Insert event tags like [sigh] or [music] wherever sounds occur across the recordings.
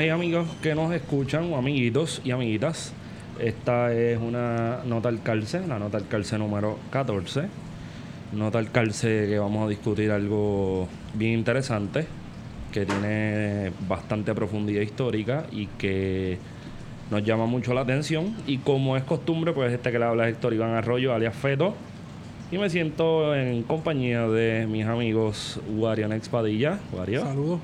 amigas y amigos que nos escuchan, o amiguitos y amiguitas. Esta es una nota al calce, la nota al calce número 14. Nota al calce que vamos a discutir algo bien interesante, que tiene bastante profundidad histórica y que nos llama mucho la atención. Y como es costumbre, pues este que le habla es Héctor Iván Arroyo, alias Feto. Y me siento en compañía de mis amigos Warian Expadilla. Wario. Saludos.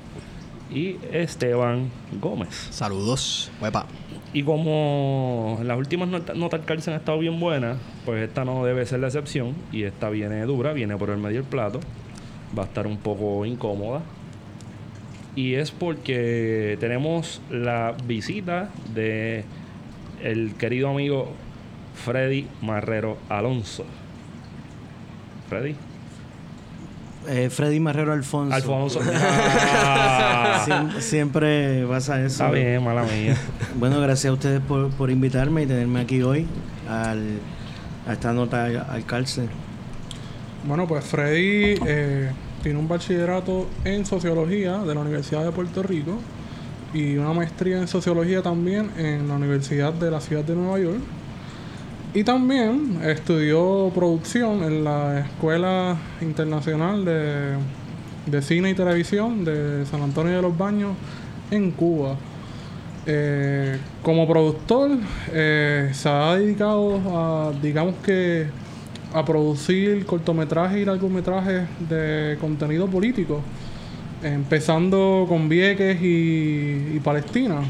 Y Esteban Gómez. Saludos, huepa. Y como las últimas notas cárcel han estado bien buenas, pues esta no debe ser la excepción. Y esta viene dura, viene por el medio del plato. Va a estar un poco incómoda. Y es porque tenemos la visita de el querido amigo Freddy Marrero Alonso. Freddy. Eh, Freddy Marrero Alfonso. Alfonso. [laughs] Ah. Siem- siempre pasa eso. Está bien, mala mía. [laughs] Bueno, gracias a ustedes por, por invitarme y tenerme aquí hoy al, a esta nota al, al calce. Bueno, pues Freddy eh, tiene un bachillerato en sociología de la Universidad de Puerto Rico y una maestría en sociología también en la Universidad de la Ciudad de Nueva York. Y también estudió producción en la Escuela Internacional de, de Cine y Televisión de San Antonio de los Baños en Cuba. Eh, como productor, eh, se ha dedicado a, digamos que, a producir cortometrajes y largometrajes de contenido político, empezando con Vieques y, Palestina.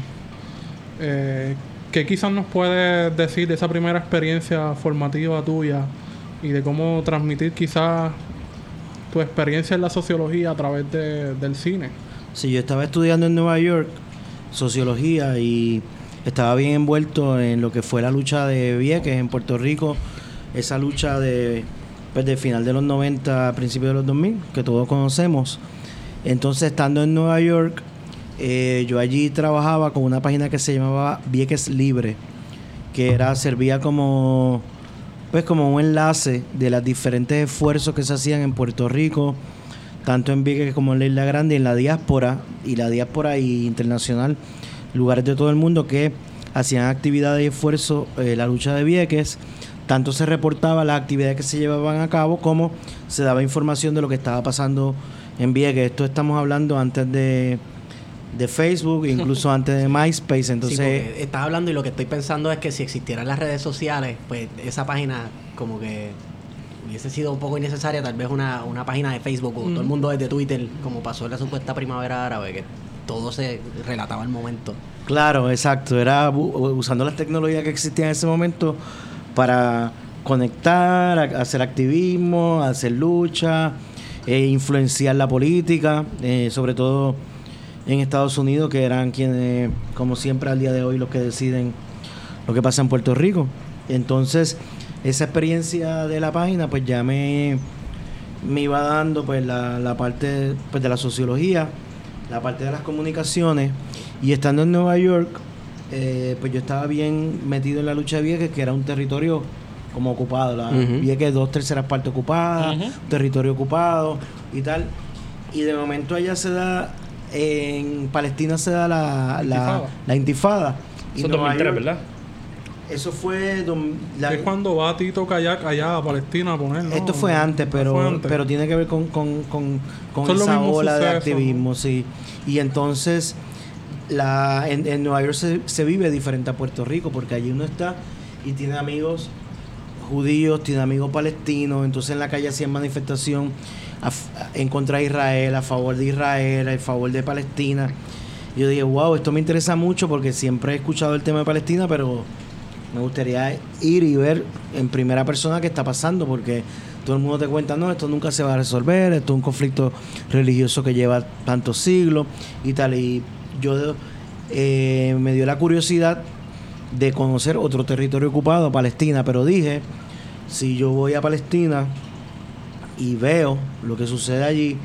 Eh, ¿Qué quizás nos puedes decir de esa primera experiencia formativa tuya y de cómo transmitir quizás tu experiencia en la sociología a través de- del cine? Sí, yo estaba estudiando en Nueva York sociología y estaba bien envuelto en lo que fue la lucha de Vieques en Puerto Rico, esa lucha de pues, de final de los 90 a principios de los 2000 que todos conocemos. Entonces, estando en Nueva York, eh, yo allí trabajaba con una página que se llamaba Vieques Libre, que era servía como pues como un enlace de los diferentes esfuerzos que se hacían en Puerto Rico, tanto en Vieques como en la Isla Grande, y en la diáspora, y la diáspora y internacional, lugares de todo el mundo que hacían actividades y esfuerzos, eh, la lucha de Vieques, tanto se reportaba las actividades que se llevaban a cabo como se daba información de lo que estaba pasando en Vieques. Esto estamos hablando antes de, de Facebook, incluso [laughs] antes de MySpace, Sí, entonces... estás hablando y lo que estoy pensando es que si existieran las redes sociales, pues esa página como que hubiese sido un poco innecesaria, tal vez una, una página de Facebook o todo el mundo desde Twitter, como pasó en la supuesta primavera árabe, que todo se relataba al momento. Claro, exacto. Era bu- usando las tecnologías que existían en ese momento para conectar, hacer activismo, hacer lucha, eh, influenciar la política, eh, sobre todo en Estados Unidos, que eran quienes, como siempre al día de hoy, los que deciden lo que pasa en Puerto Rico. Entonces, esa experiencia de la página, pues ya me, me iba dando pues la, la parte pues, de la sociología, la parte de las comunicaciones, y estando en Nueva York, eh, pues yo estaba bien metido en la lucha de Vieques, que era un territorio como ocupado, la Ujú. Vieques dos terceras partes ocupadas, territorio ocupado y tal. Y de momento allá se da, en Palestina se da la, la, Intifada. la intifada. Y Eso es Nueva 2003, York- ¿verdad? Eso fue... la- es cuando va Tito Kayak allá a Palestina a poner, ¿no? esto fue antes, pero, Fue antes. pero tiene que ver con, con, con, esa ola de activismo, sí. Y entonces, la, en, en Nueva York se, se vive diferente a Puerto Rico, porque allí uno está y tiene amigos judíos, tiene amigos palestinos, entonces en la calle hacían manifestación en contra de Israel, a favor de Israel, a favor de Palestina. Yo dije, wow, esto me interesa mucho porque siempre he escuchado el tema de Palestina, pero me gustaría ir y ver en primera persona qué está pasando, porque todo el mundo te cuenta, no, esto nunca se va a resolver, esto es un conflicto religioso que lleva tantos siglos y tal. Y yo eh, me dio la curiosidad de conocer otro territorio ocupado, Palestina, pero dije, si yo voy a Palestina y veo lo que sucede allí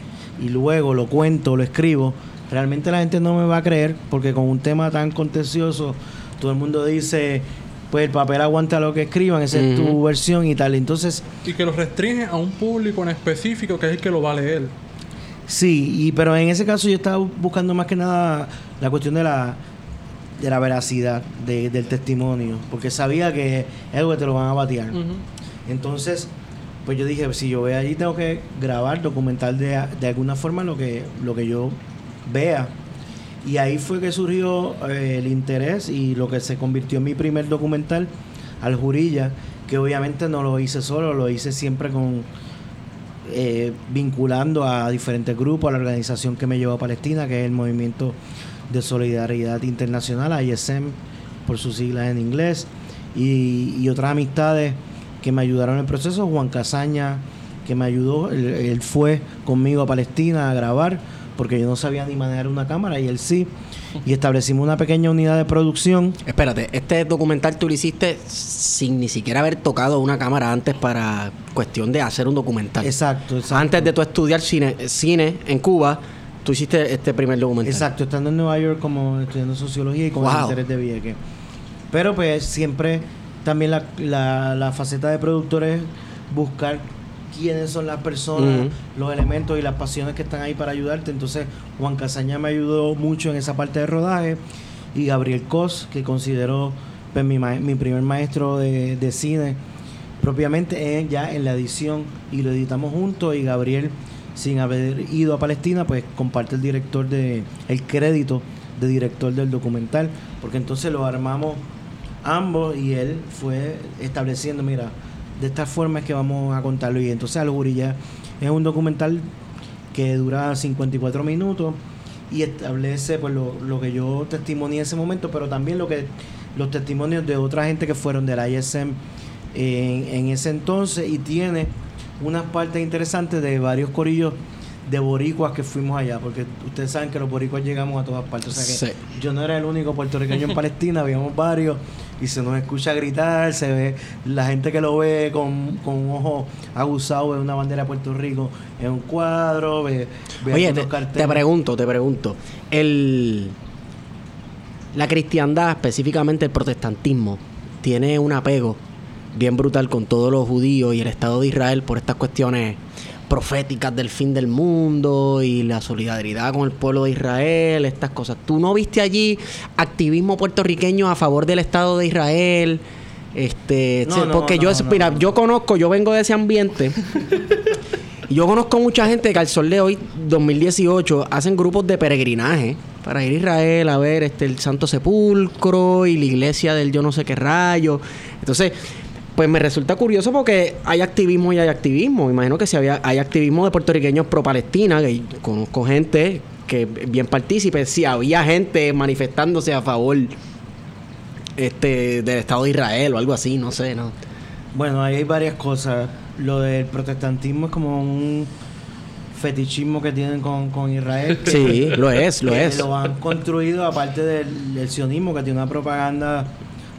y luego lo cuento, lo escribo, realmente la gente no me va a creer porque con un tema tan contencioso todo el mundo dice, pues el papel aguanta lo que escriban, esa es tu versión y tal. Entonces, Y que lo restringe a un público en específico que es el que lo va a leer. Sí, y, pero en ese caso yo estaba buscando más que nada la cuestión de la de la veracidad de- del testimonio, porque sabía que es algo que te lo van a batear. Entonces, pues yo dije, si yo voy allí tengo que grabar, documentar de, de alguna forma lo que, lo que yo vea. Y ahí fue que surgió eh, el interés y lo que se convirtió en mi primer documental, Al Jurilla, que obviamente no lo hice solo, lo hice siempre con eh, vinculando a diferentes grupos, a la organización que me llevó a Palestina, que es el Movimiento de Solidaridad Internacional, ISM, por sus siglas en inglés, y, y otras amistades que me ayudaron en el proceso, Juan Casaña, que me ayudó, él, él fue conmigo a Palestina a grabar, porque yo no sabía ni manejar una cámara, y él sí, y establecimos una pequeña unidad de producción. Espérate, este documental tú lo hiciste sin ni siquiera haber tocado una cámara antes para cuestión de hacer un documental. Exacto, exacto. Antes de tú estudiar cine, cine en Cuba, tú hiciste este primer documental. Exacto, estando en Nueva York como estudiando sociología y con el Wow. interés de Vieques. Pero pues siempre también la, la, la faceta de productor es buscar quiénes son las personas, los elementos y las pasiones que están ahí para ayudarte. Entonces Juan Casaña me ayudó mucho en esa parte de rodaje. Y Gabriel Cos, que considero pues, mi, mi primer maestro de, de cine propiamente en- ya en la edición y lo editamos juntos. Y Gabriel sin haber ido a Palestina pues comparte el director de el crédito de director del documental porque entonces lo armamos ambos y él fue estableciendo mira de esta forma es que vamos a contarlo y entonces Al es un documental que dura 54 minutos y establece pues lo, lo que yo testimonié en ese momento, pero también lo que los testimonios de otra gente que fueron del ISM en, en ese entonces y tiene unas partes interesantes de varios corillos de boricuas que fuimos allá, porque ustedes saben que los boricuas llegamos a todas partes, o sea que Sí. yo no era el único puertorriqueño en [laughs] Palestina, habíamos varios y se nos escucha gritar, se ve la gente que lo ve con, con un ojo aguzado ve una bandera de Puerto Rico en un cuadro, ve, ve Oye, te, te pregunto, te pregunto. El, la cristiandad, específicamente el protestantismo, tiene un apego bien brutal con todos los judíos y el Estado de Israel por estas cuestiones proféticas del fin del mundo y la solidaridad con el pueblo de Israel, estas cosas. ¿Tú no viste allí activismo puertorriqueño a favor del Estado de Israel? Este, No, se- no, porque yo, no, mira, yo conozco, yo vengo de ese ambiente. [laughs] Y yo conozco mucha gente que al sol de hoy, 2018, hacen grupos de peregrinaje para ir a Israel a ver este el Santo Sepulcro y la iglesia del yo no sé qué rayo. Entonces, pues me resulta curioso porque hay activismo y hay activismo. Imagino que si había, hay activismo de puertorriqueños pro Palestina, que conozco gente que bien partícipe, si había gente manifestándose a favor este del Estado de Israel o algo así, no sé, no. Bueno, ahí hay varias cosas. Lo del protestantismo es como un fetichismo que tienen con, con Israel. que- [laughs] Sí, lo es, lo que es. Lo han construido aparte del, del sionismo, que tiene una propaganda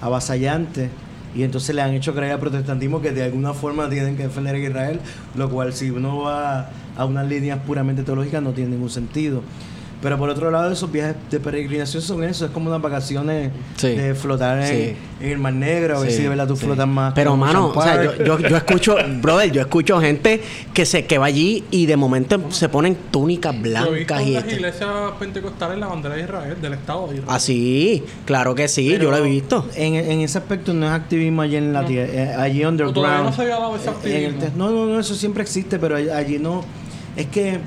avasallante. Y entonces le han hecho creer al protestantismo que de alguna forma tienen que defender a Israel, lo cual si uno va a unas líneas puramente teológicas no tiene ningún sentido. Pero por otro lado, esos viajes de peregrinación son eso, es como unas vacaciones Sí. de flotar en, Sí. en el Mar Negro, a ver Sí, si de verdad tú sí. flotas más. Pero, mano, o sea, yo, yo, yo escucho, [laughs] brother, yo escucho gente que se que va allí y de momento se ponen túnicas Yo he visto blancas y en las este. iglesias pentecostales la bandera de Israel, del Estado de Israel. Ah, sí, claro que sí, yo lo he visto. En, en ese aspecto no es activismo allí en la No. tierra, eh, allí underground. todavía no se había dado ese Eh, activismo. no, no, no, eso siempre existe, pero all- allí no. Es que,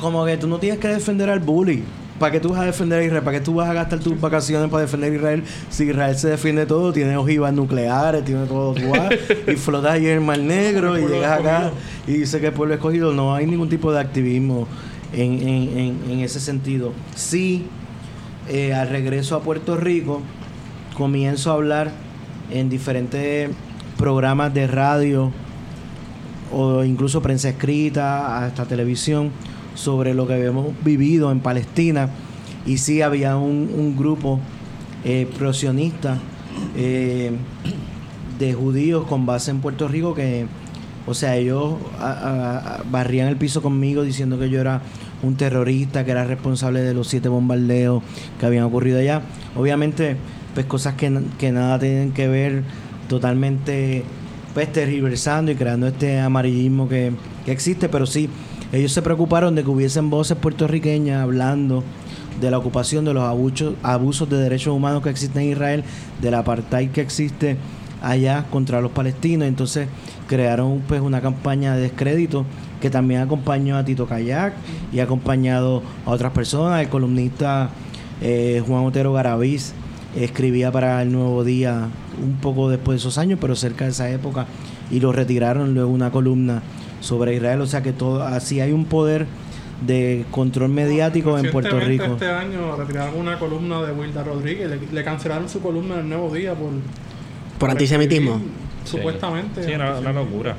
como que tú no tienes que defender al bully. ¿Para qué tú vas a defender a Israel? ¿Para qué tú vas a gastar tus vacaciones para defender a Israel? Si Israel se defiende todo, tiene ojivas nucleares, tiene todo. [laughs] Y flotas ahí en el Mar Negro y llegas acá escogido. y dice que el pueblo escogido. No hay ningún tipo de activismo en, en- en- en ese sentido. Sí, eh, al regreso a Puerto Rico, comienzo a hablar en diferentes programas de radio o incluso prensa escrita, hasta televisión, sobre lo que habíamos vivido en Palestina. Y sí había un, grupo eh, eh, de judíos con base en Puerto Rico que, o sea, ellos a- a- barrían el piso conmigo diciendo que yo era un terrorista, que era responsable de los siete bombardeos que habían ocurrido allá. Obviamente, pues cosas que, que nada tienen que ver totalmente pues tergiversando y creando este amarillismo que, que existe, pero sí, ellos se preocuparon de que hubiesen voces puertorriqueñas hablando de la ocupación, de los abusos, abusos de derechos humanos que existen en Israel, del apartheid que existe allá contra los palestinos. Entonces crearon pues una campaña de descrédito que también acompañó a Tito Kayak y ha acompañado a otras personas. El columnista eh, Juan Otero Garaviz escribía para el Nuevo Día un poco después de esos años, pero cerca de esa época, y lo retiraron luego una columna sobre Israel. O sea que todo así hay un poder de control mediático en Puerto Rico. Este año retiraron una columna de Wilda Rodríguez. Le, le cancelaron su columna en el Nuevo Día por... Por antisemitismo. Supuestamente. Sí, una, una locura.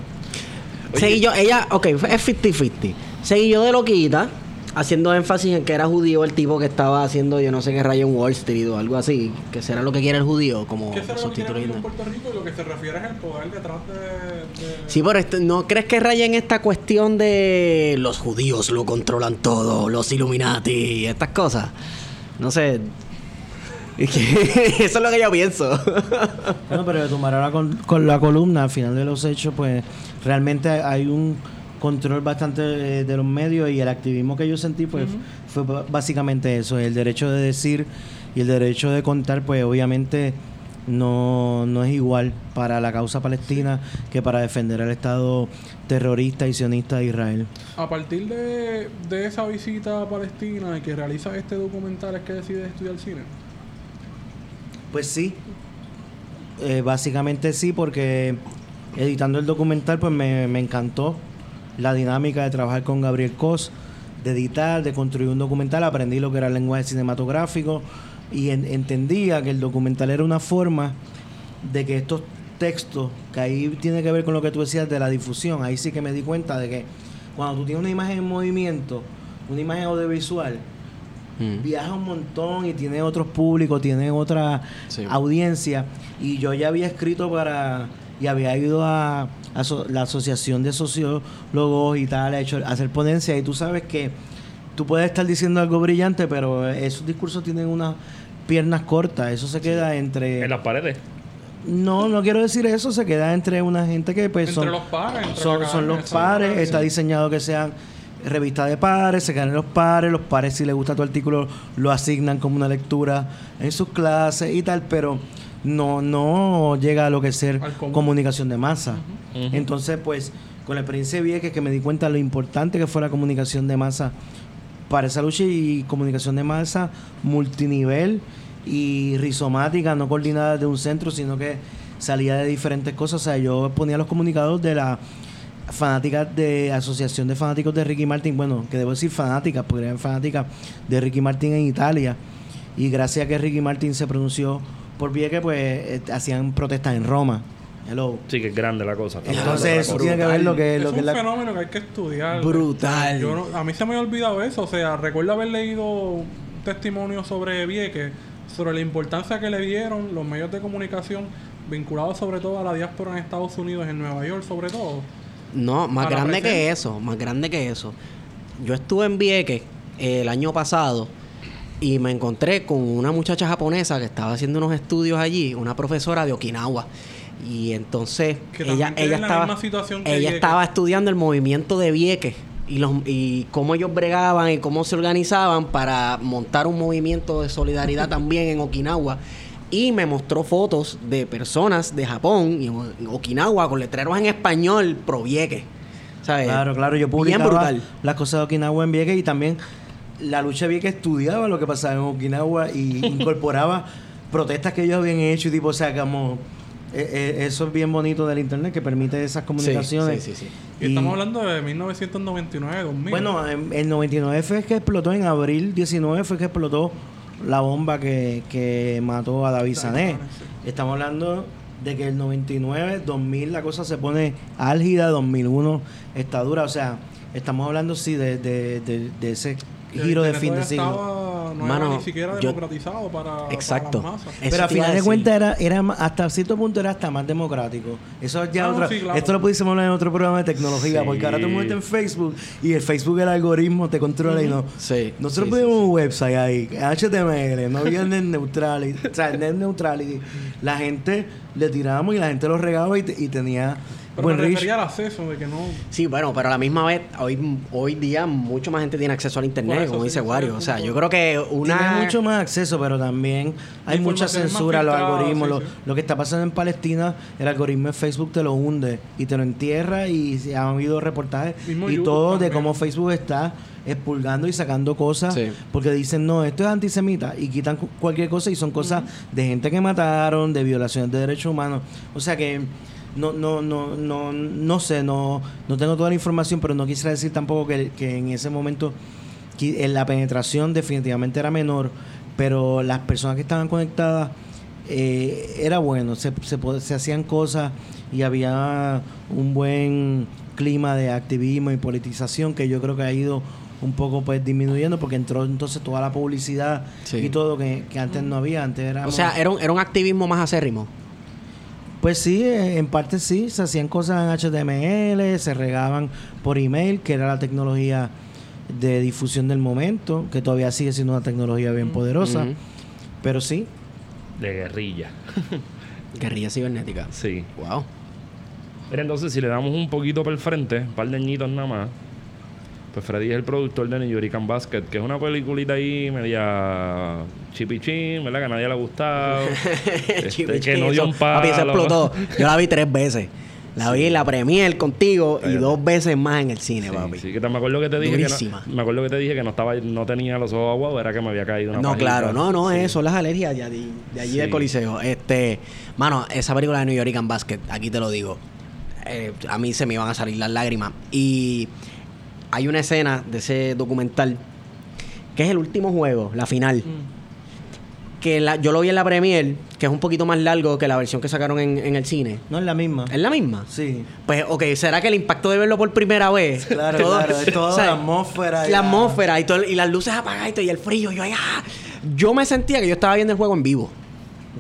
Seguí yo, ella, ok, es 50-50. Seguí yo de loquita, haciendo énfasis en que era judío el tipo que estaba haciendo yo no sé qué rayo en Wall Street o algo así, que será lo que quiere el judío, como ¿Qué será lo que quiere sustituyendo. en Puerto Rico? Y lo que se refiere es el poder detrás de... de- Sí, pero esto- ¿no crees que raya en esta cuestión de los judíos lo controlan todo, los Illuminati, estas cosas? No sé. Es [laughs] que Eso es lo que yo pienso. Bueno, pero de tomar ahora con, con la columna, al final de los hechos, pues realmente hay un control bastante eh, de los medios y el activismo que yo sentí, pues fue básicamente eso, el derecho de decir y el derecho de contar, pues obviamente no, no es igual para la causa palestina que para defender al Estado terrorista y sionista de Israel. A partir de, de esa visita a Palestina y que realiza este documental es que decides estudiar cine. Pues sí, Eh, básicamente sí, porque editando el documental pues me, me encantó la dinámica de trabajar con Gabriel Cos, de editar, de construir un documental, aprendí lo que era el lenguaje cinematográfico y en- entendía que el documental era una forma de que estos textos, que ahí tiene que ver con lo que tú decías de la difusión, ahí sí que me di cuenta de que cuando tú tienes una imagen en movimiento, una imagen audiovisual, Mm. viaja un montón y tiene otros públicos, tiene otra Sí. audiencia. Y yo ya había escrito para, y había ido a, la Asociación de Sociólogos y tal, a, hecho, hacer ponencia. Y tú sabes que tú puedes estar diciendo algo brillante, pero esos discursos tienen unas piernas cortas. Eso se queda entre... En las paredes. No, no quiero decir eso. Se queda entre una gente que pues Entre son... los pares. Son, son los pares, está diseñado que sean revistas de pares, se ganan los pares, los pares si les gusta tu artículo lo asignan como una lectura en sus clases y tal, pero no, no llega a lo que es ser comunicación de masa. Entonces, pues, con la experiencia de Vieques que me di cuenta de lo importante que fue la comunicación de masa para esa lucha y comunicación de masa multinivel y rizomática, no coordinada de un centro, sino que salía de diferentes cosas. O sea, yo ponía los comunicados de la fanática de Asociación de Fanáticos de Ricky Martin, bueno, que debo decir fanáticas, porque eran fanáticas de Ricky Martin en Italia. Y gracias a que Ricky Martin se pronunció por Vieques, pues eh, hacían protestas en Roma. Hello. Sí, que es grande la cosa. está Entonces eso tiene que ver lo que, Es lo un que es la... fenómeno que hay que estudiar. Brutal. Yo no- a mí se me había olvidado eso. O sea, recuerdo haber leído un testimonio sobre Vieques, sobre la importancia que le dieron los medios de comunicación vinculados sobre todo a la diáspora en Estados Unidos, en Nueva York sobre todo. No, más grande que eso, más grande que eso. Yo estuve en Vieques eh, el año pasado y me encontré con una muchacha japonesa que estaba haciendo unos estudios allí, una profesora de Okinawa. Y entonces Que ella, ella la estaba, misma situación que ella Vieques. estaba estudiando el movimiento de Vieques y, los, y cómo ellos bregaban y cómo se organizaban para montar un movimiento de solidaridad [laughs] también en Okinawa. Y me mostró fotos de personas de Japón y en Okinawa con letreros en español pro Vieques. ¿Sabes? Claro, claro, yo publicaba brutal. las cosas de Okinawa en Vieques y también la lucha Vieques estudiaba lo que pasaba en Okinawa y [laughs] incorporaba protestas que ellos habían hecho y tipo, o sea, como eh, eh, eso es bien bonito del internet que permite esas comunicaciones. Sí, sí, sí. Y, estamos hablando de 1999, 2000. Bueno, en el 99 fue que explotó, en abril 19 fue que explotó la bomba que, que mató a David Sané. Estamos hablando de que el 99, 2000 la cosa se pone álgida, 2001 está dura. O sea, estamos hablando sí de, de, de, de ese Que giro de fin de siglo. estaba- no Mano, era ni siquiera yo- democratizado para, Exacto. para las masas. Eso Pero a final de cuentas era, era hasta cierto punto era hasta más democrático. Eso es ya Ah, no, otra. sí, claro. Esto lo pudiésemos hablar en otro programa de tecnología, Sí. porque ahora tú mueves en Facebook y el Facebook el algoritmo te controla y no. Sí. Nosotros sí, un website ahí, HTML, no había net neutrality, o sea, net neutrality. La gente le tirábamos y la gente lo regaba y, te- y tenía Pero buen me reach. refería al acceso, de que no... Sí, bueno, pero a la misma vez, hoy, hoy día mucho más gente tiene acceso al internet, eso, como sí, dice Wario. O sea, yo creo que una... Tiene mucho más acceso, pero también hay mucha censura, los filtrada, algoritmos. sí, lo, sí. lo que está pasando en Palestina, el algoritmo de Facebook te lo hunde y te lo entierra y se han habido reportajes Mismo y YouTube todo de cómo Facebook está expulgando y sacando cosas Sí. porque dicen no, esto es antisemita y quitan cu- cualquier cosa y son cosas de gente que mataron, de violaciones de derechos humanos. O sea que no, no, no, no, no sé, no, no tengo toda la información, pero no quisiera decir tampoco que, que en ese momento eh, la penetración definitivamente era menor, pero las personas que estaban conectadas eh, era bueno, se, se, hacían cosas y había un buen clima de activismo y politización que yo creo que ha ido un poco pues disminuyendo porque entró entonces toda la publicidad Sí. y todo que, que antes no había, antes era... O sea, era un, era un activismo más acérrimo. Pues sí, eh, en parte sí, se hacían cosas en HTML, se regaban por email, que era la tecnología de difusión del momento, que todavía sigue siendo una tecnología bien poderosa, pero sí, De guerrilla. [laughs] Guerrilla cibernética. Sí. Wow. Pero entonces, si le damos un poquito por el frente, un par de añitos nada más, pues Freddy es el productor de New York Basket, que es una peliculita ahí media chipichín, ¿verdad? Que a nadie le ha gustado. [laughs] Este, que no dio un palo. Papi, eso explotó. Yo la vi tres veces. La vi en la premier contigo y dos veces más en el cine, Sí, papi. sí, que te, me acuerdo que te dije Durísima. que no, me acuerdo que te dije que no estaba no tenía los ojos aguados, era que me había caído una No, pajita. claro, no, no, Sí. eso, son las alergias de, allí- de allí Sí. del Coliseo. Este, mano, esa película de New York and Basket, aquí te lo digo. eh, a mí se me iban a salir las lágrimas. Y hay una escena de ese documental que es el último juego, la final. Que la- yo lo vi en la premier, que es un poquito más largo que la versión que sacaron en, en el cine. no es la misma. ¿Es la misma? Sí. Pues, ok, ¿será que el impacto de verlo por primera vez? [laughs] Claro, claro, es toda [laughs] o sea, la atmósfera y La la- atmósfera y, todo- y las luces apagadas y, todo, y el frío. Yo, ahí, ah. yo me sentía que yo estaba viendo el juego en vivo.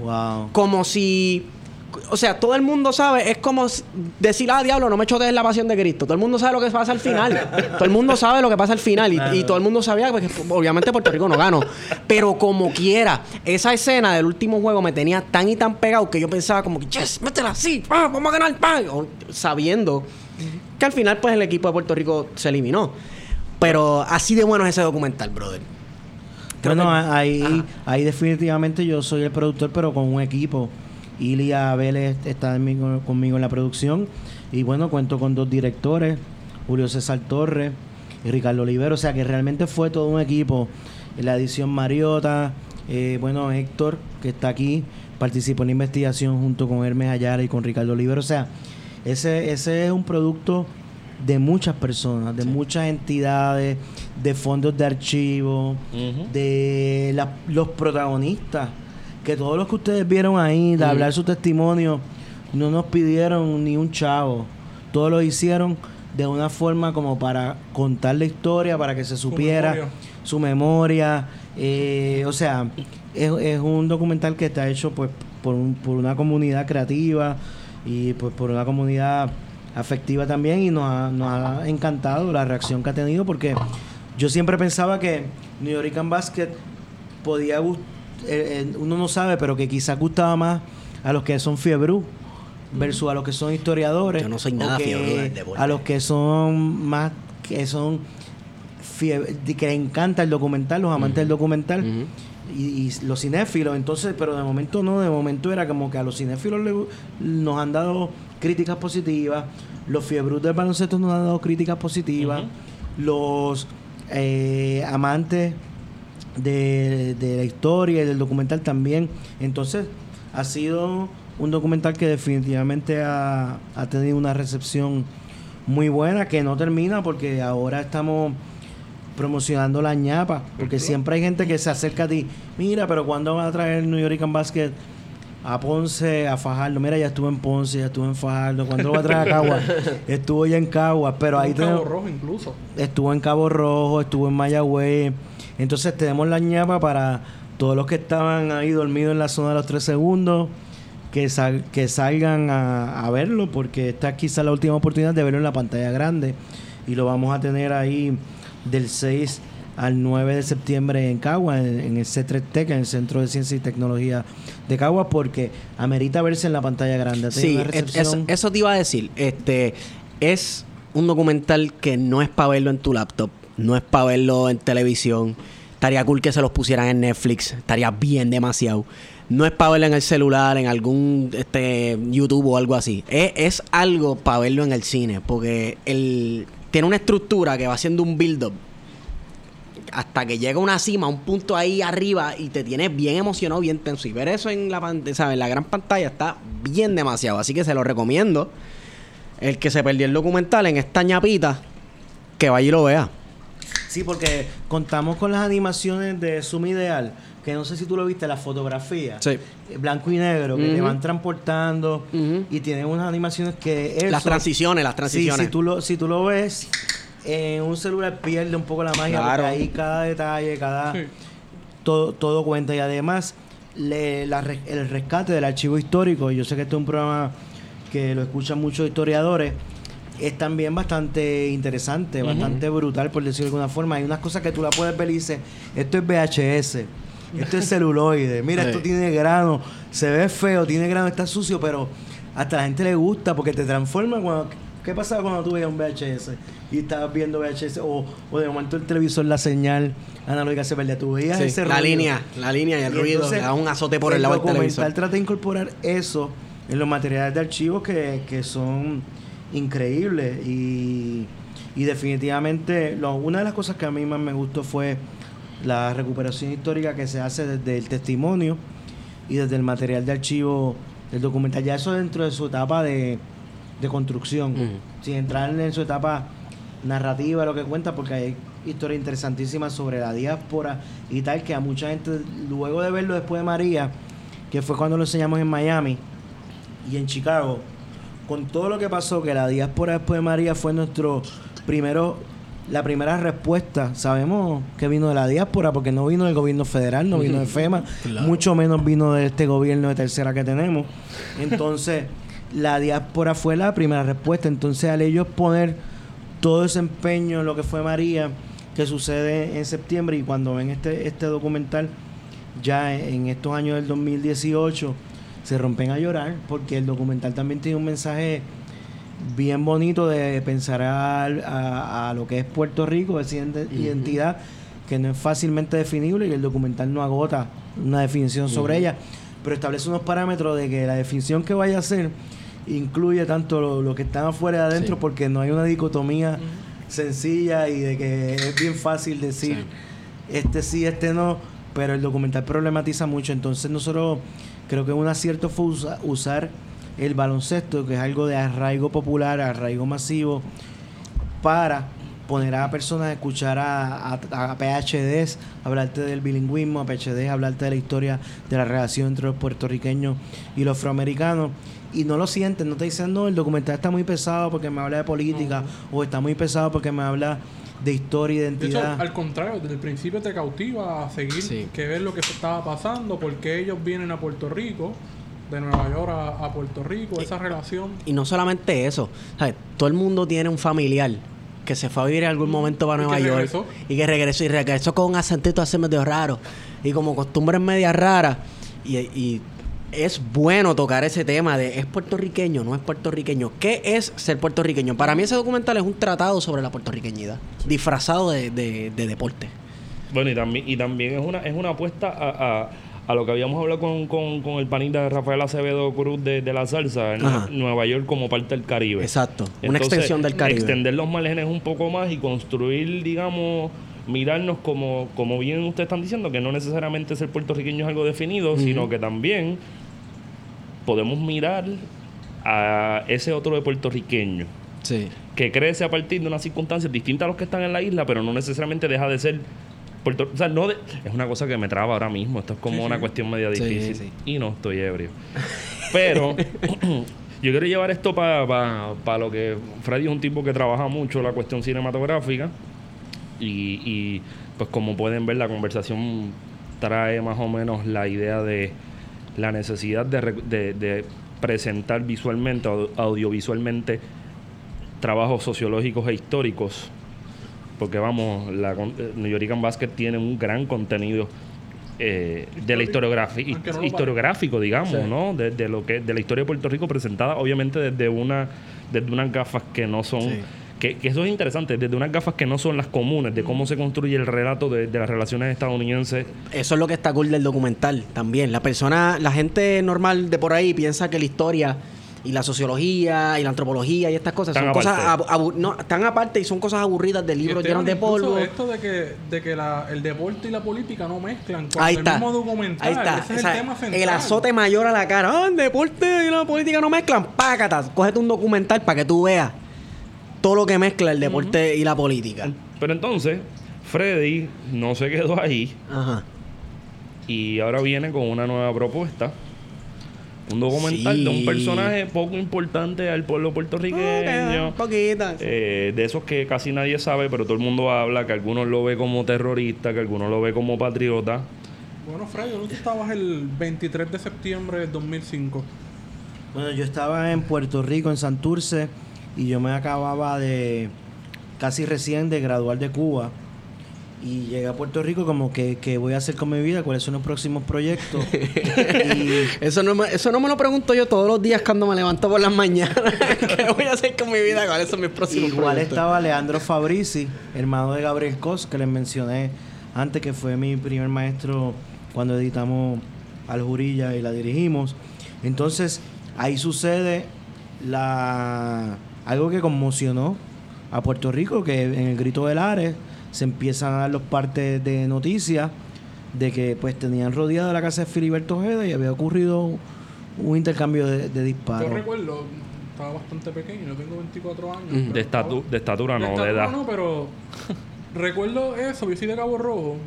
Wow. Como si. O sea, todo el mundo sabe, es como decir, ah, diablo, no me chotees la pasión de Cristo. Todo el mundo sabe lo que pasa al final. [laughs] todo el mundo sabe lo que pasa al final. Y, y todo el mundo sabía que, pues, obviamente, Puerto Rico no ganó. Pero como quiera, esa escena del último juego me tenía tan y tan pegado que yo pensaba, como que, yes, métela así, ah, vamos a ganar, pa", o sabiendo que al final, pues, el equipo de Puerto Rico se eliminó. Pero así de bueno es ese documental, brother. Creo Bueno, que- ahí, Ajá. ahí definitivamente yo soy el productor, pero con un equipo. Ilia Vélez está conmigo en la producción. Y bueno, cuento con dos directores, Julio César Torres y Ricardo Olivero. O sea que realmente fue todo un equipo. La edición Mariota, eh, bueno, Héctor, que está aquí, participó en la investigación junto con Hermes Ayala y con Ricardo Olivero. O sea, ese, ese es un producto de muchas personas, de muchas entidades, de fondos de archivo, de la- los protagonistas, que todos los que ustedes vieron ahí, de hablar su testimonio, no nos pidieron ni un chavo, todos lo hicieron de una forma como para contar la historia, para que se supiera memoria. su memoria, eh, o sea, es, es un documental que está hecho pues por, un- por una comunidad creativa y pues por una comunidad afectiva también y nos ha, nos ha encantado la reacción que ha tenido porque yo siempre pensaba que New York Basket podía gustar, uno no sabe, pero que quizás gustaba más a los que son fiebru versus a los que son historiadores. Yo no soy nada deporte. A los que son más, que son fiebre, que les encanta el documental, los amantes del documental y, y los cinéfilos. Entonces, pero de momento no, de momento era como que a los cinéfilos le- nos han dado críticas positivas, los fiebros del baloncesto nos han dado críticas positivas, los eh, amantes de, de la historia y del documental también. Entonces, ha sido un documental que definitivamente ha, ha tenido una recepción muy buena, que no termina porque ahora estamos promocionando la ñapa, porque siempre hay gente que se acerca a ti, mira, pero ¿cuándo van a traer New York Basket a Ponce, a Fajardo? Mira, ya estuve en Ponce, ya estuve en Fajardo, ¿cuándo lo va a traer a Cagua? [laughs] Estuvo ya en Cagua, pero ahí Un Cabo Rojo incluso. estuvo en Cabo Rojo, estuvo en Mayagüez. Entonces tenemos la ñapa para todos los que estaban ahí dormidos en la zona de los tres segundos, que, sal- que salgan a, a verlo, porque esta es quizá la última oportunidad de verlo en la pantalla grande. Y lo vamos a tener ahí del 6 al 9 de septiembre en Cagua, en, en el C3TEC, en el Centro de Ciencia y Tecnología de Cagua, porque amerita verse en la pantalla grande. Sí, es- eso te iba a decir. Este es un documental que no es para verlo en tu laptop, no es para verlo en televisión. Estaría cool que se los pusieran en Netflix, estaría bien demasiado. No es para verlo en el celular, en algún este, YouTube o algo así. Es, algo para verlo en el cine, porque el, tiene una estructura que va haciendo un build-up hasta que llega una cima, un punto ahí arriba y te tienes bien emocionado, bien tenso. Y ver eso en la, ¿sabes? en la gran pantalla está bien demasiado. Así que se lo recomiendo. El que se perdió el documental en esta ñapita, que vaya y lo vea. Sí, porque contamos con las animaciones de Zoom Ideal, que no sé si tú lo viste, la fotografía. Sí. eh, Blanco y negro, que te van transportando y tienen unas animaciones que... Eso, Las transiciones, las transiciones. Sí, si tú lo, si tú lo ves en un celular pierde un poco la magia Claro. porque ahí cada detalle, cada... Sí. Todo, todo cuenta y además le- la el rescate del archivo histórico, yo sé que este es un programa que lo escuchan muchos historiadores, es también bastante interesante, bastante brutal por decirlo de alguna forma. Hay unas cosas que tú la puedes ver y dices, esto es VHS, esto es celuloide, mira, esto tiene grano, se ve feo, tiene grano, está sucio, pero hasta la gente le gusta porque te transforma cuando... ¿Qué pasaba cuando tú veías un VHS y estabas viendo VHS o, o de momento el televisor, la señal analógica se perdía? Tú veías Sí, ese la ruido. línea, la línea y el Y ruido, entonces, le da un azote por el lado del documental televisor. trata de incorporar eso en los materiales de archivos que, que son increíbles y, y definitivamente lo- una de las cosas que a mí más me gustó fue la recuperación histórica que se hace desde el testimonio y desde el material de archivo del documental. Ya eso dentro de su etapa de, de construcción, sin entrar en su etapa narrativa, lo que cuenta, porque hay historias interesantísimas sobre la diáspora y tal, que a mucha gente, luego de verlo después de María, que fue cuando lo enseñamos en Miami y en Chicago, con todo lo que pasó, que la diáspora después de María fue nuestro primero, la primera respuesta. Sabemos que vino de la diáspora, porque no vino del gobierno federal, no vino de FEMA, [laughs] Claro. mucho menos vino de este gobierno de tercera que tenemos. Entonces, la diáspora fue la primera respuesta. Entonces, al ellos poner todo ese empeño en lo que fue María, que sucede en septiembre, y cuando ven este, este documental, ya en estos años del 2018, se rompen a llorar, porque el documental también tiene un mensaje bien bonito de pensar a, a- a lo que es Puerto Rico, esa ident- identidad que no es fácilmente definible y el documental no agota una definición sobre ella, pero establece unos parámetros de que la definición que vaya a hacer incluye tanto lo, lo que está afuera y adentro, Sí. porque no hay una dicotomía sencilla y de que es bien fácil decir Sí. este sí, este no, pero el documental problematiza mucho, entonces nosotros creo que un acierto fue usa- usar el baloncesto, que es algo de arraigo popular, arraigo masivo, para poner a personas a escuchar a, a, a PhDs, hablarte del bilingüismo, a PhDs, hablarte de la historia de la relación entre los puertorriqueños y los afroamericanos. Y no lo sienten, no te dicen, no, el documental está muy pesado porque me habla de política, o está muy pesado porque me habla de historia, De hecho, identidad. al contrario, desde el principio te cautiva a seguir, Sí. que ver lo que se estaba pasando, por qué ellos vienen a Puerto Rico, de Nueva York a, a Puerto Rico, esa relación. Y no solamente eso, ¿sabes? Todo el mundo tiene un familiar que se fue a vivir en algún momento para Nueva York regresó. y que regresó y regresó con un acentito así medio raro y como costumbres media raras y, y es bueno tocar ese tema de es puertorriqueño, no es puertorriqueño. ¿Qué es ser puertorriqueño? Para mí ese documental es un tratado sobre la puertorriqueñidad, disfrazado de, de- de deporte. Bueno, y también, y también es una, es una apuesta a, a- a lo que habíamos hablado con, con, con el panita de Rafael Acevedo Cruz de, de la salsa en Ajá. Nueva York como parte del Caribe. Exacto, una extensión del Caribe. Extender los márgenes un poco más y construir, digamos, mirarnos como, como bien ustedes están diciendo, que no necesariamente ser puertorriqueño es algo definido, sino que también podemos mirar a ese otro de puertorriqueño Sí. que crece a partir de unas circunstancias distintas a los que están en la isla, pero no necesariamente deja de ser Puerto O sea, no de- es una cosa que me traba ahora mismo. Esto es como Sí, una sí. cuestión media difícil. sí. Y no estoy ebrio. [laughs] Pero [clears throat] yo quiero llevar esto para lo que Freddy es un tipo que trabaja mucho la cuestión cinematográfica. Y, y, pues como pueden ver, la conversación trae más o menos la idea de la necesidad de, de- de presentar visualmente, au- audiovisualmente, trabajos sociológicos e históricos porque vamos, la eh, New York Basket tiene un gran contenido eh, de la historiografía, no historiográfico, digamos, Sí. ¿no? De, de lo que de la historia de Puerto Rico presentada, obviamente desde una desde unas gafas que no son Sí. Que, que eso es interesante, desde unas gafas que no son las comunes, de cómo se construye el relato de, de las relaciones estadounidenses Eso es lo que está cool del documental también. La persona, la gente normal de por ahí piensa que la historia y la sociología y la antropología y estas cosas Tan son cosas aparte. abu- abu- no, tan aparte y son cosas aburridas de libros llenos de polvo. Esto de que, de que la- el deporte y la política no mezclan. Cuando Ahí el está. mismo documental, Ahí está. ese es O sea, el tema central. el azote mayor a la cara. Ah, el deporte y la política no mezclan. Pácata. Cógete un documental para que tú veas todo lo que mezcla el deporte y la política. Pero entonces, Freddy no se quedó ahí Ajá. y ahora viene con una nueva propuesta. Un documental Sí. de un personaje poco importante al pueblo puertorriqueño. Un poquito. eh, de esos que casi nadie sabe, pero todo el mundo habla, que algunos lo ve como terrorista, que algunos lo ve como patriota. Bueno, Freddy, ¿dónde tú estabas el 23 de septiembre del 2005? Bueno, yo estaba en Puerto Rico, en Santurce, y yo me acababa de casi recién de graduar de Cuba. Y llegué a Puerto Rico como que, que voy a hacer con mi vida, cuáles son los próximos proyectos. [laughs] y Eso no, me, eso no me lo pregunto yo todos los días cuando me levanto por las mañanas. [laughs] ¿Qué voy a hacer con mi vida? ¿Cuáles son mis próximos igual proyectos? estaba Leandro Fabrici, hermano de Gabriel Cos, que les mencioné antes, que fue mi primer maestro cuando editamos Al Jurilla y la dirigimos. Entonces, ahí sucede la algo que conmocionó a Puerto Rico, que en el grito del Ares se empiezan a dar los partes de noticias de que pues tenían rodeada la casa de Filiberto Ojeda y había ocurrido un intercambio de, de Yo disparos. recuerdo, estaba bastante pequeño, yo tengo 24 años. Pero De, estaba- estatu- de estatura, no, de estatura edad. no, pero [laughs] recuerdo eso, yo soy de Cabo Rojo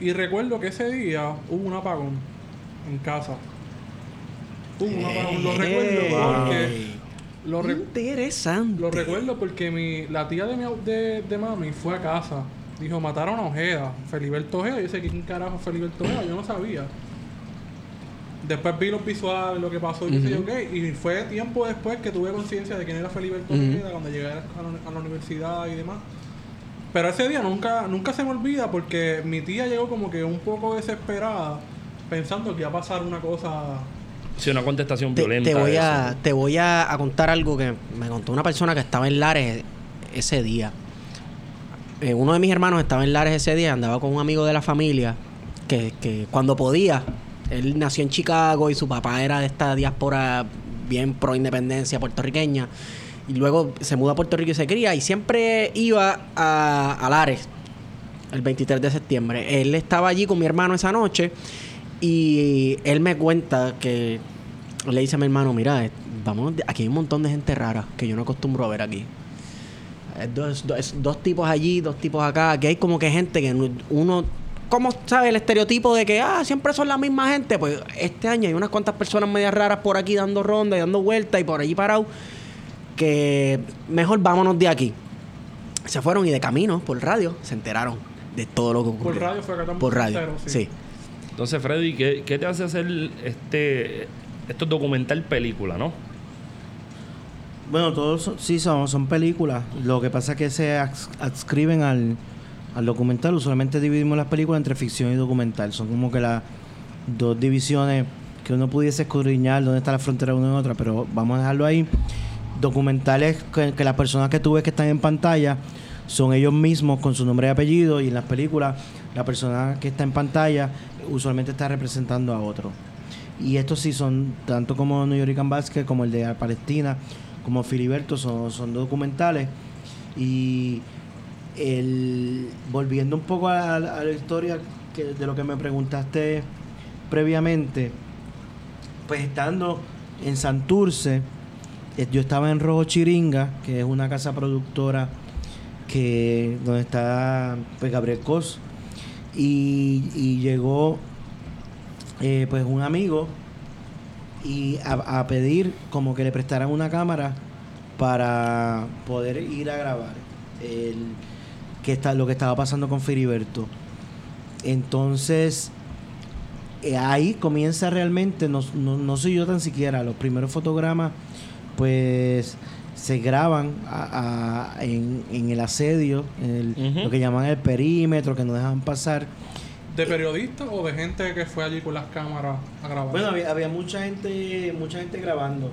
y recuerdo que ese día hubo un apagón en casa. Hubo un apagón, lo recuerdo porque. Lo, re- Interesante. lo recuerdo porque mi, la tía de, mi, de, de mami fue a casa. Dijo, mataron a Ojeda, Feliberto Ojeda. Yo sé quién carajo es Feliberto Ojeda, yo no sabía. Después vi los visuales, lo que pasó y qué sé yo. Y fue tiempo después que tuve conciencia de quién era Feliberto. Ojeda cuando llegué a la, a la- a la universidad y demás. Pero ese día nunca, nunca se me olvida porque mi tía llegó como que un poco desesperada pensando que iba a pasar una cosa Sí, una contestación Te, violenta. te voy a te voy a, a contar algo que me contó una persona que estaba en Lares ese día. Eh, uno de mis hermanos estaba en Lares ese día, andaba con un amigo de la familia que, que cuando podía, él nació en Chicago y su papá era de esta diáspora bien pro independencia puertorriqueña. Y luego se muda a Puerto Rico y se cría y siempre iba a, a Lares el 23 de septiembre. Él estaba allí con mi hermano esa noche y él me cuenta que le dice a mi hermano, mira, eh, vamos, aquí hay un montón de gente rara que yo no acostumbro a ver aquí. Es dos, dos- dos tipos allí, dos tipos acá. Aquí hay como que gente que no- uno... ¿Cómo sabe el estereotipo de que ah, siempre son la misma gente? Pues este año hay unas cuantas personas medias raras por aquí dando ronda y dando vueltas y por allí parado. Que mejor vámonos de aquí. Se fueron y de camino por radio se enteraron de todo lo que ocurrió. por radio. Fue acá también Por radio, sí. Entonces, Freddy, ¿qué, te hace hacer este esto es documental película, no? Bueno, todos sí son, son películas. Lo que pasa es que se ads- adscriben al, al documental. Usualmente dividimos las películas entre ficción y documental. Son como que las dos divisiones que uno pudiese escudriñar dónde está la frontera una y otra, pero vamos a dejarlo ahí. Documentales que, que las personas que tú ves que están en pantalla son ellos mismos con su nombre y apellido y en las películas la persona que está en pantalla usualmente está representando a otro. Y estos sí son, tanto como New York Basket, como el de Palestina, como Filiberto, son, son documentales. Y el, volviendo un poco a, la historia de lo que me preguntaste previamente, pues estando en Santurce, eh, yo estaba en Rojo Chiringa, que es una casa productora que donde está pues, Gabriel Cos, y, llegó eh, pues un amigo y a, a pedir como que le prestaran una cámara para poder ir a grabar el, que está, lo que estaba pasando con Filiberto. Entonces, eh, ahí comienza realmente, no, no, no soy yo tan siquiera, los primeros fotogramas, pues se graban a- a- en, en el asedio, en el- lo que llaman el perímetro, que no dejan pasar. ¿De periodistas o de gente que fue allí con las cámaras a grabar? Bueno, había, había mucha gente, mucha gente grabando.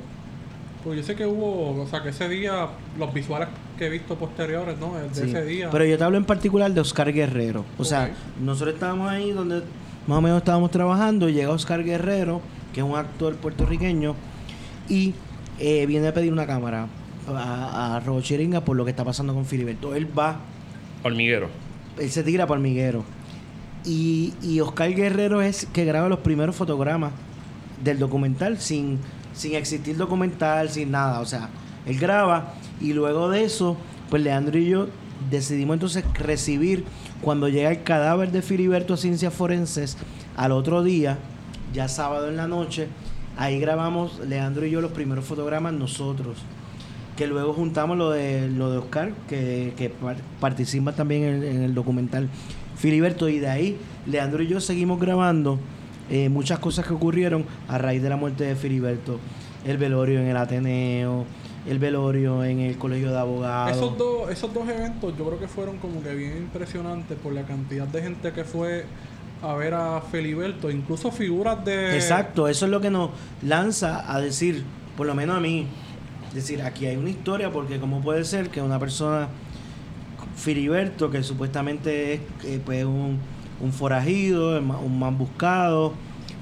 Pues yo sé que hubo, o sea, que ese día, los visuales que he visto posteriores, ¿no? De Sí. ese día. Pero yo te hablo en particular de Oscar Guerrero. O sea, nosotros estábamos ahí donde más o menos estábamos trabajando. Llega Oscar Guerrero, que es un actor puertorriqueño, y eh, viene a pedir una cámara a, a Robo Chiringa por lo que está pasando con Filiberto. Él va, Hormiguero. él se tira para Miguero. Y, y Oscar Guerrero es que graba los primeros fotogramas del documental sin, sin existir documental, sin nada. O sea, él graba y luego de eso, pues Leandro y yo decidimos entonces recibir cuando llega el cadáver de Filiberto a Ciencias Forenses al otro día, ya sábado en la noche, ahí grabamos Leandro y yo los primeros fotogramas nosotros. Que luego juntamos lo de lo de Oscar, que, que par- participa también en, en el documental Filiberto, y de ahí Leandro y yo seguimos grabando eh, muchas cosas que ocurrieron a raíz de la muerte de Filiberto. El velorio en el Ateneo, el velorio en el Colegio de Abogados. Esos dos, esos dos eventos yo creo que fueron como que bien impresionantes por la cantidad de gente que fue a ver a Feliberto, incluso figuras de... Exacto, eso es lo que nos lanza a decir, por lo menos a mí, decir, aquí hay una historia porque cómo puede ser que una persona, Filiberto, que supuestamente es eh, pues un, forajido, un man buscado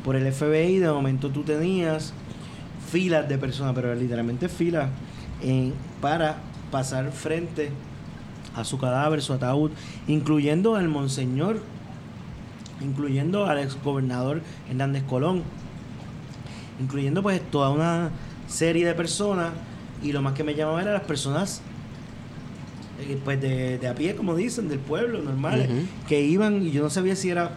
por el FBI, de momento tú tenías filas de personas, pero literalmente filas, en- para pasar frente a su cadáver, su ataúd, incluyendo al monseñor, incluyendo al exgobernador Hernández Colón, incluyendo pues toda una serie de personas y lo más que me llamaba era las personas eh, pues de, de a pie como dicen del pueblo normales que iban y yo no sabía si era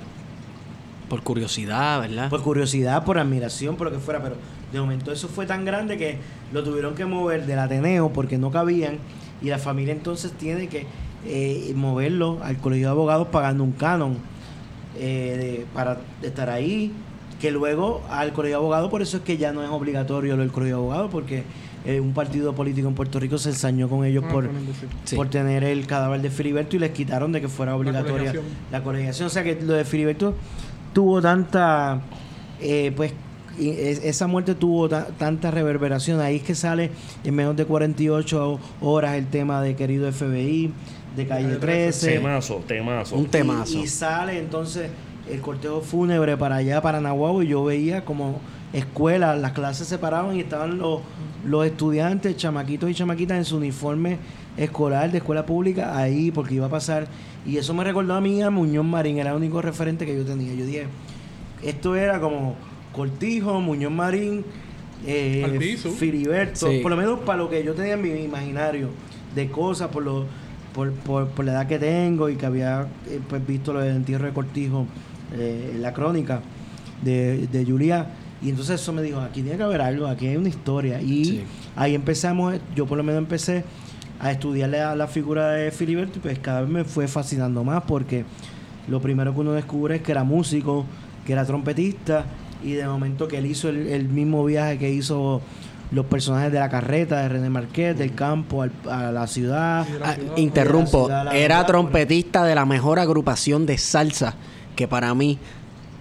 Por curiosidad, ¿verdad? por curiosidad, por admiración, por lo que fuera, pero de momento eso fue tan grande que lo tuvieron que mover del Ateneo porque no cabían y la familia entonces tiene que eh, moverlo al colegio de abogados pagando un canon eh, de- para estar ahí, que luego al colegio de abogados, por eso es que ya no es obligatorio lo del colegio de abogados porque eh, un partido político en Puerto Rico se ensañó con ellos Ah, por, sí. Por tener el cadáver de Filiberto y les quitaron de que fuera obligatoria colegiación. la colegiación. O sea que lo de Filiberto tuvo tanta, eh, pues, y esa muerte tuvo ta- tanta reverberación. Ahí es que sale en menos de 48 horas el tema de querido FBI, de Calle Calle 13. Temazo, temazo. Un temazo. Y, y sale entonces el cortejo fúnebre para allá, para Nahuatl, y yo veía como escuelas, las clases se paraban y estaban los, los estudiantes, chamaquitos y chamaquitas en su uniforme escolar de escuela pública ahí, porque iba a pasar. Y eso me recordó a mí a Muñoz Marín, era el único referente que yo tenía. Yo dije, esto era como Cortijo, Muñoz Marín, eh. Filiberto, Sí. por lo menos para lo que yo tenía en mi imaginario de cosas, por lo por, por, por la edad que tengo y que había eh, pues, visto lo del entierro de Cortijo eh, en la crónica de, de Julia. Y entonces eso me dijo, aquí tiene que haber algo, aquí hay una historia. Y Sí. ahí empezamos, yo por lo menos empecé a estudiar la, la figura de Filiberto y pues cada vez me fue fascinando más porque lo primero que uno descubre es que era músico, que era trompetista y de momento que él hizo el, el mismo viaje que hizo los personajes de la carreta de René Marquez, del campo al- a la ciudad. Ah, interrumpo. De la ciudad, la Era ciudad, trompetista de la mejor agrupación de salsa que para mí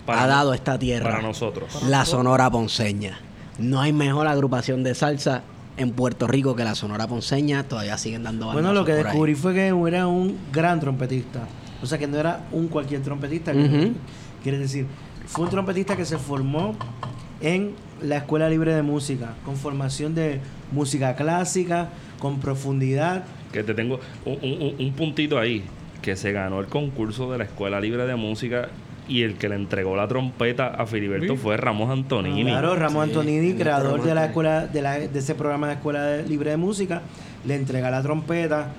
Para- ha dado esta tierra. Para nosotros. La Sonora Ponceña. No hay mejor agrupación de salsa en Puerto Rico que la Sonora Ponceña. Todavía siguen dando Bueno, lo que por ahí. descubrí fue que era un gran trompetista. O sea, que no era un cualquier trompetista. Ujú. Quiere decir, fue un trompetista que se formó en la Escuela Libre de Música, con formación de música clásica, con profundidad. Que te tengo un, un- un puntito ahí. Que se ganó el concurso de la Escuela Libre de Música y el que le entregó la trompeta a Filiberto Sí. fue Ramos Antonini. Claro, Ramón Sí, Antonini, creador de la escuela, de, la- de ese programa de Escuela de- Libre de Música, le entrega la trompeta.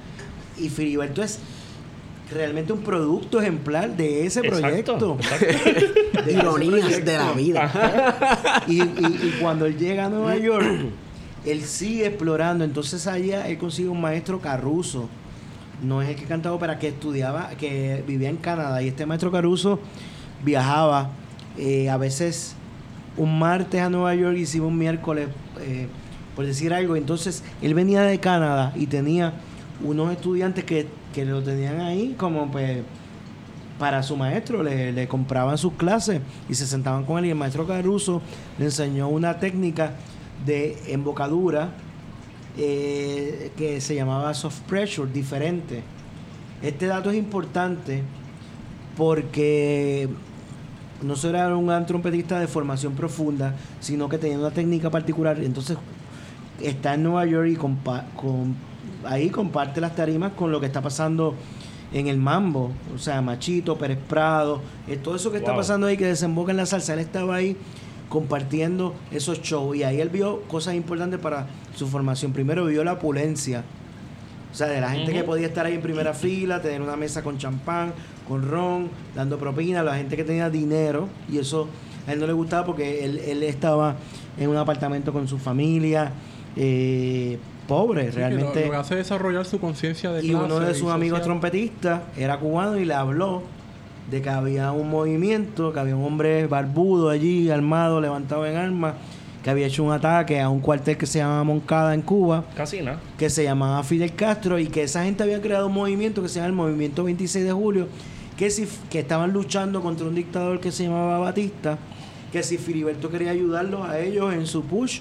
Y Filiberto es realmente un producto ejemplar de ese Exacto, proyecto. exacto. [laughs] De [laughs] Ironías de la vida. Y, y- y cuando él llega a Nueva York, él sigue explorando. Entonces allá él consigue un maestro Caruso. No es el que canta ópera, que estudiaba, que vivía en Canadá. Y este maestro Caruso viajaba eh, a veces un martes a Nueva York y iba un miércoles eh, por decir algo. Entonces, él venía de Canadá y tenía unos estudiantes que, que lo tenían ahí como pues para su maestro, le, le compraban sus clases y se sentaban con él y el maestro Caruso le enseñó una técnica de embocadura eh, que se llamaba soft pressure, diferente. Este dato es importante porque no solo era un gran trompetista de formación profunda, sino que tenía una técnica particular. Entonces está en Nueva York y compa- con, ahí comparte las tarimas con lo que está pasando en el mambo. O sea, Machito, Pérez Prado, eh, todo eso que está pasando ahí que desemboca en la salsa. Él estaba ahí compartiendo esos shows y ahí él vio cosas importantes para su formación. Primero vio la opulencia. O sea, de la gente que podía estar ahí en primera fila, tener una mesa con champán, con ron, dando propina, la gente que tenía dinero, y eso a él no le gustaba porque él, él estaba en un apartamento con su familia, eh, pobre, Sí, realmente. Lo, hace es desarrollar su conciencia de y clase uno de sus amigos trompetistas era cubano y le habló de que había un movimiento, que había un hombre barbudo allí, armado, levantado en armas, que había hecho un ataque a un cuartel que se llama Moncada en Cuba Casi nada. que se llamaba Fidel Castro y que esa gente había creado un movimiento que se llama el Movimiento 26 de Julio, que, si, que estaban luchando contra un dictador que se llamaba Batista, que si Filiberto quería ayudarlos a ellos en su push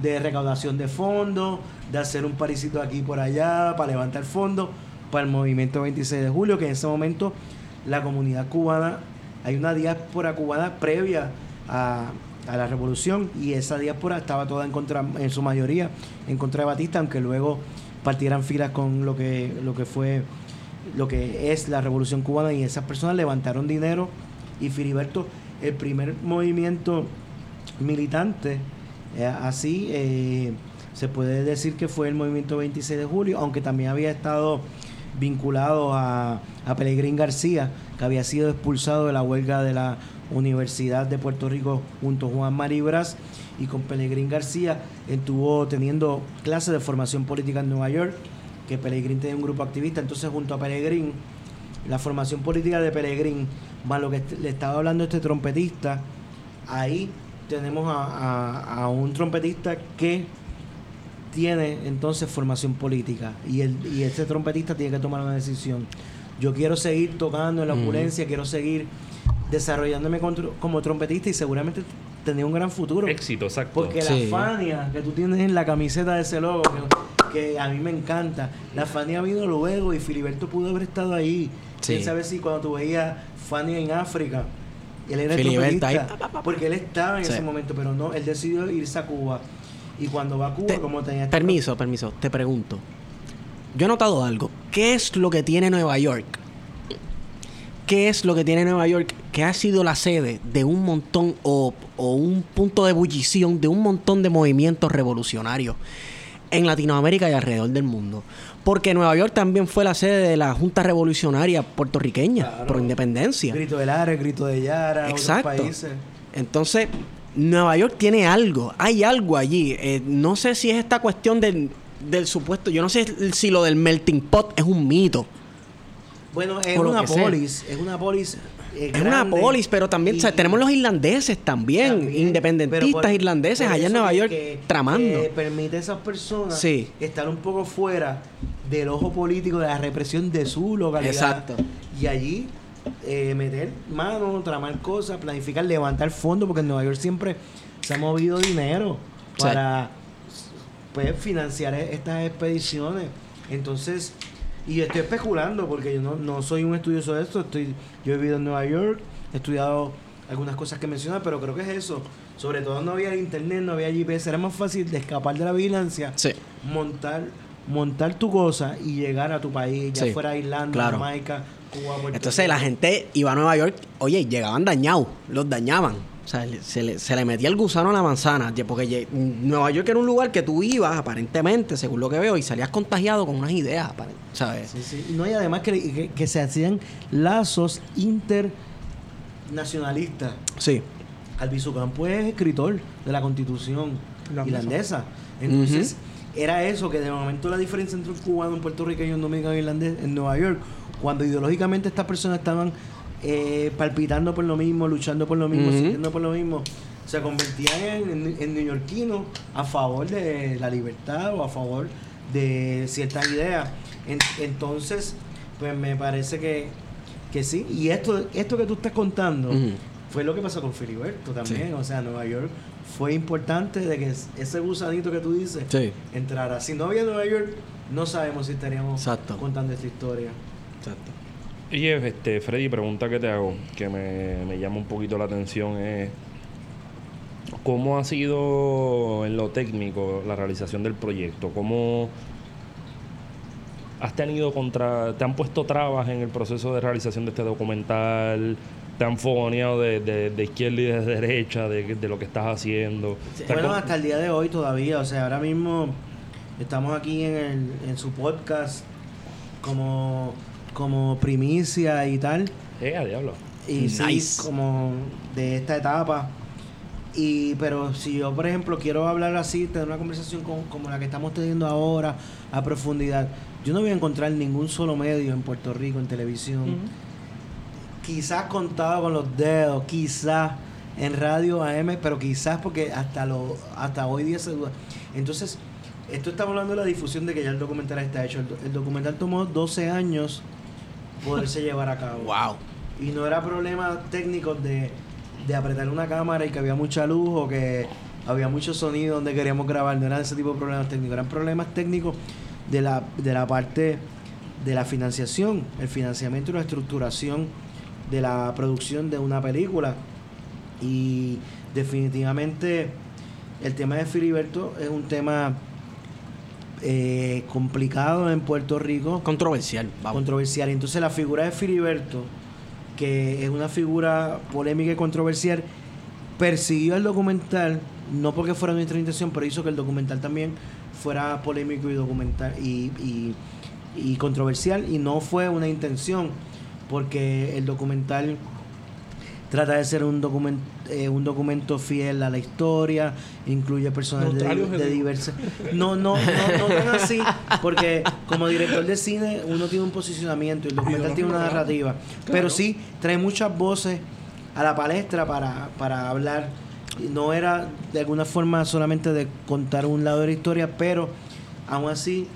de recaudación de fondos, de hacer un parisito aquí por allá, para levantar fondos para el Movimiento 26 de Julio, que en ese momento la comunidad cubana, hay una diáspora cubana previa a, a la revolución y esa diáspora estaba toda en contra, en su mayoría, en contra de Batista, aunque luego partieran filas con lo que, lo que fue, lo que es la revolución cubana y esas personas levantaron dinero. Y Filiberto, el primer movimiento militante, eh, así eh, se puede decir que fue el movimiento 26 de julio, aunque también había estado vinculado a, a Pelegrín García, que había sido expulsado de la huelga de la Universidad de Puerto Rico junto a Juan Maribras y con Pelegrín García estuvo teniendo clases de formación política en Nueva York, que Pelegrín tenía un grupo activista, entonces junto a Pelegrín, la formación política de Pelegrín, más lo que le estaba hablando este trompetista, ahí tenemos a, a- a un trompetista que tiene entonces formación política y, el, y este trompetista tiene que tomar una decisión. Yo quiero seguir tocando en la opulencia, quiero seguir desarrollándome como trompetista y seguramente tendría un gran futuro. Éxito, exacto. Porque Sí. la Fania que tú tienes en la camiseta de ese logo, que, que a mí me encanta, la Fania vino luego y Filiberto pudo haber estado ahí. Sí. Quién sabe si cuando tú veías Fania en África, él era el Filiberto ahí, trompetista, pa. porque él estaba en Sí. ese momento, pero no, él decidió irse a Cuba. Y cuando va a Cuba, Te- como tenía... este- Permiso, permiso, te pregunto. Yo he notado algo. ¿Qué es lo que tiene Nueva York? ¿Qué es lo que tiene Nueva York que ha sido la sede de un montón o, o un punto de ebullición de un montón de movimientos revolucionarios en Latinoamérica y alrededor del mundo? Porque Nueva York también fue la sede de la Junta Revolucionaria puertorriqueña Claro. por independencia. Grito de Lara, grito de Yara, Exacto. otros países. Entonces, Nueva York tiene algo, hay algo allí. Eh, no sé si es esta cuestión del, del supuesto, yo no sé si lo del melting pot es un mito. Bueno, es una sea. polis, es una polis eh, Es una polis, pero también y- o sea, tenemos los irlandeses también, independentistas por- irlandeses por allá en Nueva York que- tramando. que permite a esas personas Sí. estar un poco fuera del ojo político de la represión de su localidad. Exacto. Y allí eh, meter mano, tramar cosas, planificar, levantar fondos, porque en Nueva York siempre se ha movido dinero Sí. para pues, financiar e- estas expediciones. Entonces, y estoy especulando porque yo no, no soy un estudioso de esto. Estoy, yo he vivido en Nueva York, he estudiado algunas cosas que menciona, pero creo que es eso. Sobre todo no había internet, no había GPS, era más fácil de escapar de la vigilancia, Sí. montar montar tu cosa y llegar a tu país, ya Sí, fuera Irlanda, claro. Jamaica, Cuba, Puerto Entonces Rico. la gente iba a Nueva York, oye, llegaban dañados, los dañaban. O sea, le- se le, se le metía el gusano a la manzana, porque Nueva York era un lugar que tú ibas, aparentemente, según lo que veo, y salías contagiado con unas ideas, ¿sabes? Sí, sí. Y No, y además que, que- que se hacían lazos internacionalistas. Sí. Albizu Campo es escritor de la constitución Irlandesa. irlandesa. Entonces, era eso, que de momento la diferencia entre un cubano, un puertorriqueño y un dominicano irlandés en Nueva York, cuando ideológicamente estas personas estaban eh, palpitando por lo mismo, luchando por lo mismo, sintiendo por lo mismo, se convertían en, en neoyorquinos a favor de la libertad o a favor de ciertas ideas. En- entonces, pues me parece que, que sí. Y esto, esto que tú estás contando fue lo que pasó con Filiberto también. Sí. O sea, Nueva York fue importante de que ese gusanito que tú dices Sí. entrara. Si no había Nueva York, no sabemos si estaríamos Exacto. contando esta historia. Exacto. Y este, Freddy, pregunta que te hago, que me, me llama un poquito la atención, es ¿cómo ha sido en lo técnico la realización del proyecto? ¿Cómo has tenido contra, te han puesto trabas en el proceso de realización de este documental? ¿Te han fogoneado de, de, de izquierda y de derecha de, de lo que estás haciendo? Bueno, ¿cómo- hasta el día de hoy todavía, o sea, ahora mismo estamos aquí en, el, en su podcast como, como primicia y tal. Eh, a diablo. Y sí, Nice. como de esta etapa. Y, pero si yo, por ejemplo, quiero hablar así, tener una conversación con- como la que estamos teniendo ahora, a profundidad, yo no voy a encontrar ningún solo medio en Puerto Rico, en televisión, quizás contado con los dedos, quizás en radio AM, pero quizás porque hasta lo hasta hoy día se duda. Entonces, esto estamos hablando de la difusión de que ya el documental está hecho. El documental tomó 12 años poderse llevar a cabo. Wow. Y no era problema técnico de, de apretar una cámara y que había mucha luz o que había mucho sonido donde queríamos grabar. No eran ese tipo de problemas técnicos. Eran problemas técnicos de la, de la parte de la financiación, el financiamiento y la estructuración de la producción de una película. Y definitivamente el tema de Filiberto es un tema eh, complicado en Puerto Rico Controversial. Vamos. controversial. Entonces la figura de Filiberto, que es una figura polémica y controversial, persiguió el documental, no porque fuera nuestra intención, pero hizo que el documental también fuera polémico y documental y, y- y controversial y no fue una intención porque el documental trata de ser un documento un documento fiel a la historia incluye personas de, de diversas no no no no tan así porque como director de cine uno tiene un posicionamiento y el documental tiene una narrativa pero sí trae muchas voces a la palestra para, para hablar. No era de alguna forma solamente de contar un lado de la historia pero aún así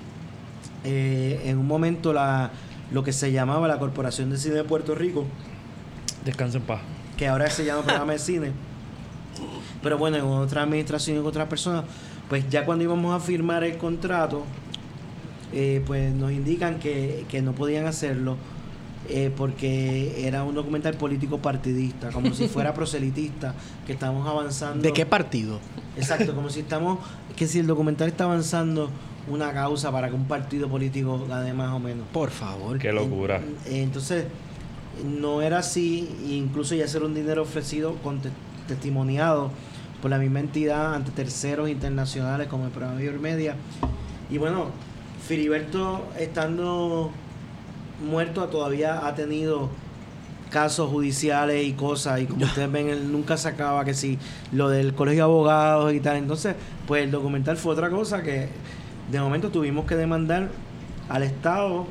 eh, en un momento la lo que se llamaba la Corporación de Cine de Puerto Rico Descansa en paz. Que ahora se llama programa de cine. Pero bueno, en otra administración y con otras personas, pues ya cuando íbamos a firmar el contrato, eh, pues nos indican que, que no podían hacerlo eh, porque era un documental político partidista, como si fuera [laughs] proselitista, que estamos avanzando. ¿De qué partido? Exacto, como si estamos, que si el documental está avanzando una causa para que un partido político gane más o menos. Por favor. Qué locura. En- Entonces, no era así, incluso ya ser un dinero ofrecido con te- testimoniado por la misma entidad ante terceros internacionales como el programa Mayor Media. Y bueno, Filiberto estando muerto todavía ha tenido casos judiciales y cosas y como [laughs] ustedes ven él nunca sacaba que si lo del colegio de abogados y tal entonces pues el documental fue otra cosa que de momento tuvimos que demandar al Estado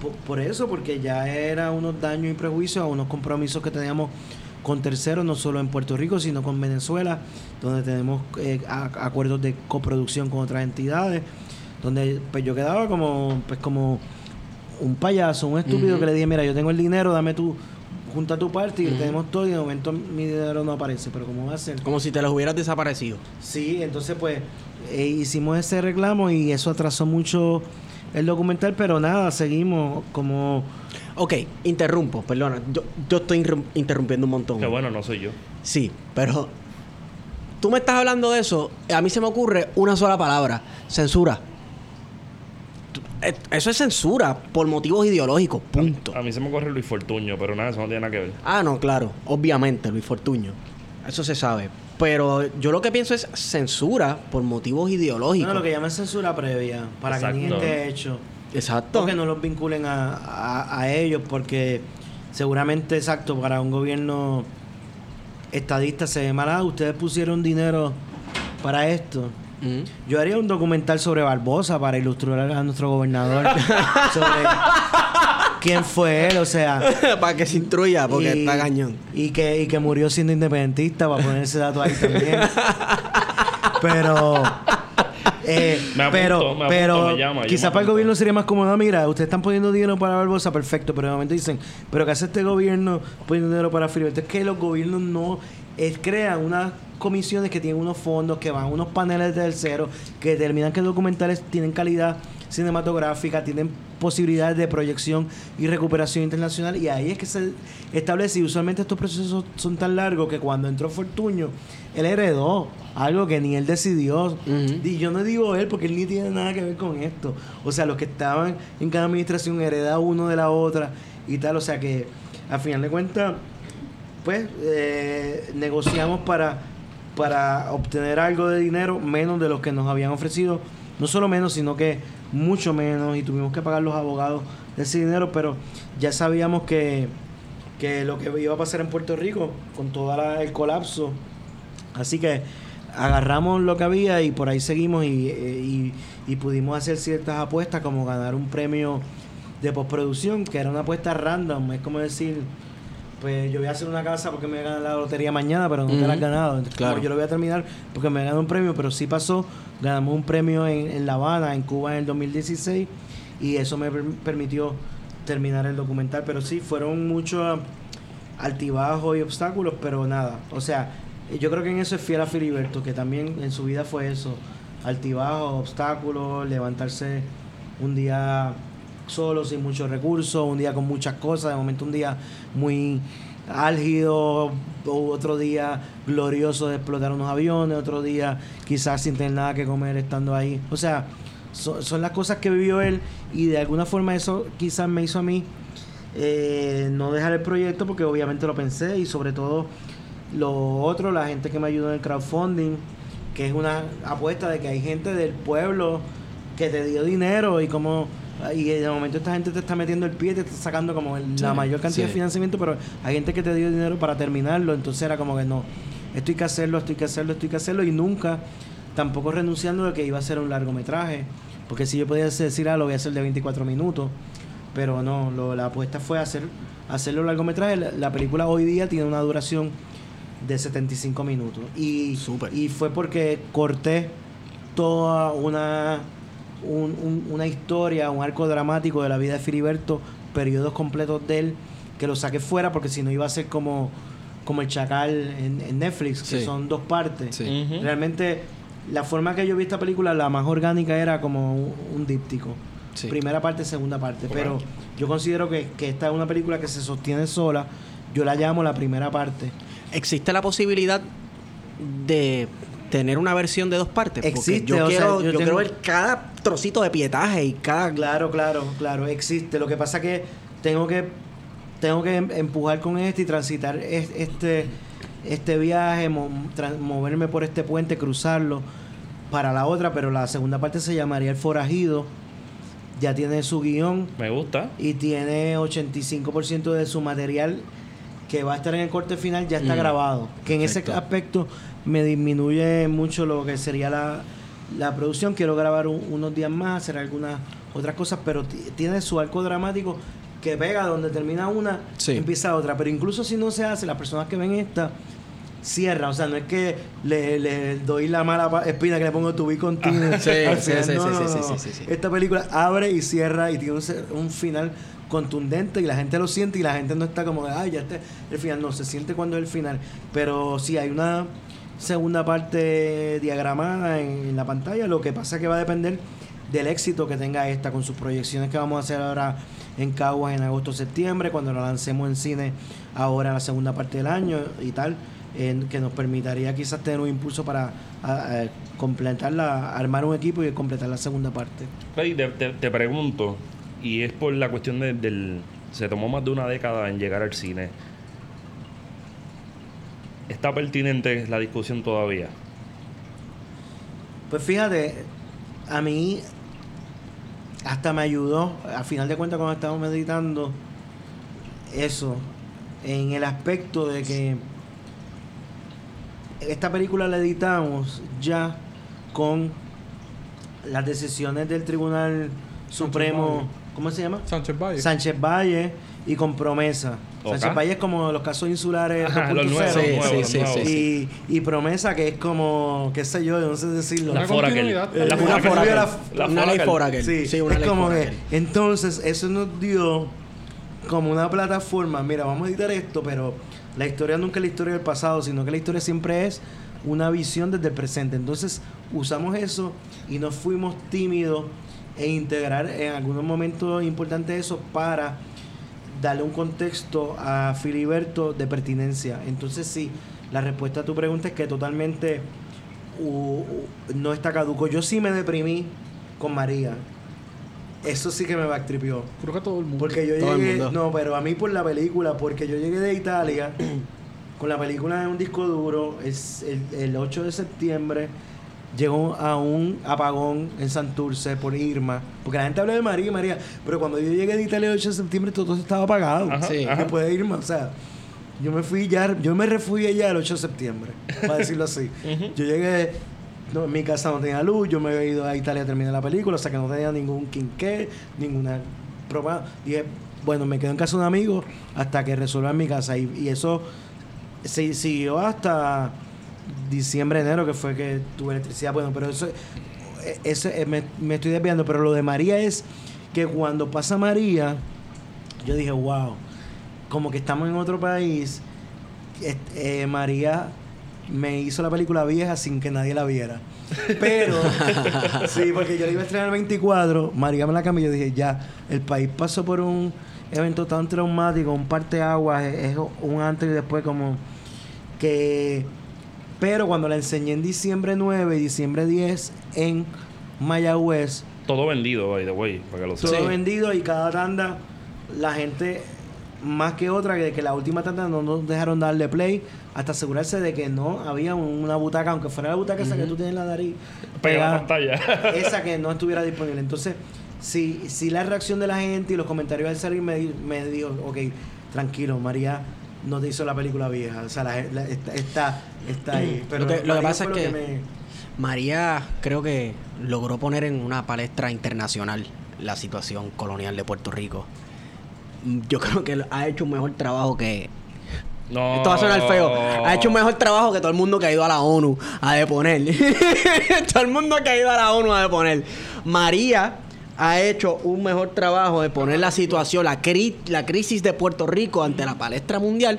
por, por eso, porque ya era unos daños y prejuicios a unos compromisos que teníamos con terceros, no solo en Puerto Rico, sino con Venezuela, donde tenemos eh, a- acuerdos de coproducción con otras entidades, donde pues yo quedaba como pues como un payaso, un estúpido que le dije, mira, yo tengo el dinero, dame tu, junta tu parte y tenemos todo y de momento mi dinero no aparece, pero ¿cómo va a ser? Como si te los hubieras desaparecido. Sí, entonces pues eh, hicimos ese reclamo y eso atrasó mucho el documental, pero nada, seguimos como... Ok, interrumpo, perdona. Yo, yo estoy interrumpiendo un montón. Que bueno, no soy yo. Sí, pero tú me estás hablando de eso, a mí se me ocurre una sola palabra, censura. Eh, Eso es censura por motivos ideológicos, punto. A mí se me corre Luis Fortuño, pero nada, eso no tiene nada que ver. Ah, no, claro, obviamente, Luis Fortuño. Eso se sabe. Pero yo lo que pienso es censura por motivos ideológicos. No, lo que llaman censura previa, para que ni Exacto. esté hecho. Exacto. O que no los vinculen a, a- a ellos, porque seguramente, exacto, para un gobierno estadista se ve mal, "Ah, ustedes pusieron dinero para esto. Yo haría un documental sobre Barbosa para ilustrar a nuestro gobernador [laughs] sobre quién fue él, o sea. [laughs] para que se instruya, porque y- está cañón. Y que, y que murió siendo independentista, para poner ese dato ahí también. [laughs] pero. eh, Me apunto, pero, me pero me llama, yo quizá me para el gobierno sería más cómodo. "Ah, Mira, ustedes están poniendo dinero para Barbosa, perfecto. Pero de momento dicen, ¿pero qué hace este gobierno poniendo dinero para Filiberto? Es que los gobiernos no es, crean unas comisiones que tienen unos fondos, que van a unos paneles de terceros, que determinan que los documentales tienen calidad cinematográfica, tienen posibilidades de proyección y recuperación internacional. Y ahí es que se establece. Y usualmente estos procesos son tan largos que cuando entró Fortuño, él heredó algo que ni él decidió. Y yo no digo él porque él ni tiene nada que ver con esto. O sea, los que estaban en cada administración heredaban uno de la otra y tal. O sea que, a final de cuentas, pues eh, negociamos para, para obtener algo de dinero menos de lo que nos habían ofrecido. No solo menos, sino que mucho menos. Y tuvimos que pagar los abogados ese dinero. Pero ya sabíamos que, que lo que iba a pasar en Puerto Rico con todo el colapso. Así que agarramos lo que había y por ahí seguimos eh, y- y pudimos hacer ciertas apuestas como ganar un premio de postproducción, que era una apuesta random, es como decir, pues yo voy a hacer una casa porque me voy a ganar la lotería mañana, pero no te la has ganado. Entonces, como Claro. yo lo voy a terminar porque me gané un premio, pero sí pasó, ganamos un premio en, en La Habana, en Cuba en el 2016, y eso me per- permitió terminar el documental, pero sí, fueron muchos altibajos y obstáculos, pero nada, o sea, yo creo que en eso es fiel a Filiberto, que también en su vida fue eso, altibajos, obstáculos, levantarse un día solo, sin muchos recursos, un día con muchas cosas, de momento un día muy álgido, otro día glorioso de explotar unos aviones, otro día quizás sin tener nada que comer estando ahí. O sea, so- son las cosas que vivió él y de alguna forma eso quizás me hizo a mí eh, no dejar el proyecto porque obviamente lo pensé y sobre todo lo otro, la gente que me ayudó en el crowdfunding, que es una apuesta de que hay gente del pueblo que te dio dinero y como y de momento esta gente te está metiendo el pie, te está sacando como el- la mayor cantidad sí. de financiamiento, pero hay gente que te dio dinero para terminarlo, entonces era como que no, esto hay que hacerlo, esto hay que hacerlo, esto hay que hacerlo y nunca tampoco renunciando de que iba a ser un largometraje, porque si yo podía decir, ah, lo voy a hacer de 24 minutos, pero no, lo- la apuesta fue hacer hacerlo largometraje. La, la película hoy día tiene una duración de 75 minutos. Y, y fue porque corté toda una, un- un- una historia, un arco dramático de la vida de Filiberto, periodos completos de él, que lo saqué fuera porque si no iba a ser como, como el Chacal en, en Netflix, que Sí. son dos partes. Sí. Realmente, la forma que yo vi esta película, la más orgánica era como un, un díptico. Sí. Primera parte, segunda parte. Pero yo considero que, que esta es una película que se sostiene sola. Yo la llamo la primera parte. ¿Existe la posibilidad de tener una versión de dos partes? Porque Existe, yo o sea, quiero, yo yo tengo- quiero ver cada trocito de pietaje y cada... Claro, claro, claro, existe. Lo que pasa que tengo que tengo que em- empujar con este y transitar es- este este viaje, mo- tra- moverme por este puente, cruzarlo para la otra, pero la segunda parte se llamaría El Forajido. Ya tiene su guion Me gusta. y tiene 85% de su material que va a estar en el corte final ya está Mm. grabado. Que en ese aspecto me disminuye mucho lo que sería la, la producción. Quiero grabar un- unos días más, hacer algunas otras cosas, pero ti- tiene su arco dramático que pega donde termina una, Sí. empieza otra. Pero incluso si no se hace, las personas que ven esta cierran. O sea, no es que le, le doy la mala espina que le pongo continued. Ah, [laughs] Sí, sí, sí, sí. Esta película abre y cierra y tiene un final contundente y la gente lo siente y la gente no está como de, ay, ya está el final. No, se siente cuando es el final. Pero sí, hay una segunda parte diagramada en, la pantalla. Lo que pasa es que va a depender del éxito que tenga esta con sus proyecciones que vamos a hacer ahora en Caguas en agosto septiembre cuando la lancemos en cine ahora la segunda parte del año y tal que nos permitiría quizás tener un impulso para a- armar un equipo y completar la segunda parte te, te- te pregunto, y es por la cuestión de- del... Se tomó más de una década en llegar al cine. ¿Está pertinente la discusión todavía? Pues fíjate, a mí hasta me ayudó, a final de cuentas cuando estábamos meditando, eso, en el aspecto de que esta película la editamos ya con las decisiones del Tribunal Supremo ¿cómo se llama? Sánchez Valle. Sánchez Valle y con Promesa. Sánchez Valle es como los casos insulares Ajá, los 2.0. nuevos, Sí, nuevos, sí, nuevos. sí, y, y Promesa que es como, qué sé yo, yo no sé decirlo. La Una Forakel. La. Forakel. La una ley Forakel. Forakel. Sí, Sí, una es ley como que, entonces eso nos dio como una plataforma, mira, vamos a editar esto, pero la historia nunca es la historia del pasado, sino que la historia siempre es una visión desde el presente. Entonces usamos eso y nos fuimos tímidos e integrar en algunos momentos importantes eso para darle un contexto a Filiberto de pertinencia. Entonces sí, la respuesta a tu pregunta es que totalmente u- u- no está caduco. Yo sí me deprimí con María. Eso sí que me backtripió. Creo que todo el mundo. Porque yo Todo el llegué, mundo. no, pero a mí por la película, porque yo llegué de Italia [clears throat] con la película en un disco duro, es el, el 8 de septiembre llegó a un apagón en Santurce por Irma, porque la gente habla de María y María, pero cuando yo llegué de Italia el 8 de septiembre todo estaba apagado. Ajá, Sí. ajá. Después de Irma, o sea, yo me fui ya, yo me refugié ya el 8 de septiembre, para decirlo así. [laughs] Yo llegué, no, en mi casa no tenía luz, yo me había ido a Italia a terminar la película, o sea que no tenía ningún quinqué, ninguna prueba. Dije, bueno, me quedo en casa de un amigo hasta que resuelvan mi casa. Y, y eso se siguió hasta diciembre, enero, que fue que tuve electricidad. Bueno, pero eso, eso eh, me, me estoy desviando, pero lo de María es que cuando pasa María, yo dije, wow, como que estamos en otro país. Eh, María me hizo la película vieja sin que nadie la viera. Pero, [laughs] sí, porque yo la iba a estrenar el 24, María me la cambió y yo dije, ya, el país pasó por un evento tan traumático, un parteaguas, es un antes y después como que... Pero cuando la enseñé en diciembre 9 y diciembre 10 en Mayagüez, Todo vendido, by the way, para que lo todo. Sí. vendido y cada tanda, la gente, más que otra, que, que la última tanda no nos dejaron darle play hasta asegurarse de que no había una butaca, aunque fuera la butaca esa que tú tienes en la nariz, Pega la pantalla. [laughs] esa que no estuviera disponible. Entonces, si, si la reacción de la gente y los comentarios al salir me, me dijo, ok, tranquilo, María no te hizo la película vieja, o sea, la, la- está, está, está ahí. Pero Lo que- lo que María pasa es que- me- María creo que logró poner en una palestra internacional la situación colonial de Puerto Rico. Yo creo que ha hecho un mejor trabajo que... No. Esto va a sonar feo. Ha hecho un mejor trabajo que todo el mundo que ha ido a la ONU a deponer. [laughs] todo el mundo que ha ido a la ONU a deponer. María ha hecho un mejor trabajo de poner la situación, la, cri- la crisis de Puerto Rico ante la palestra mundial,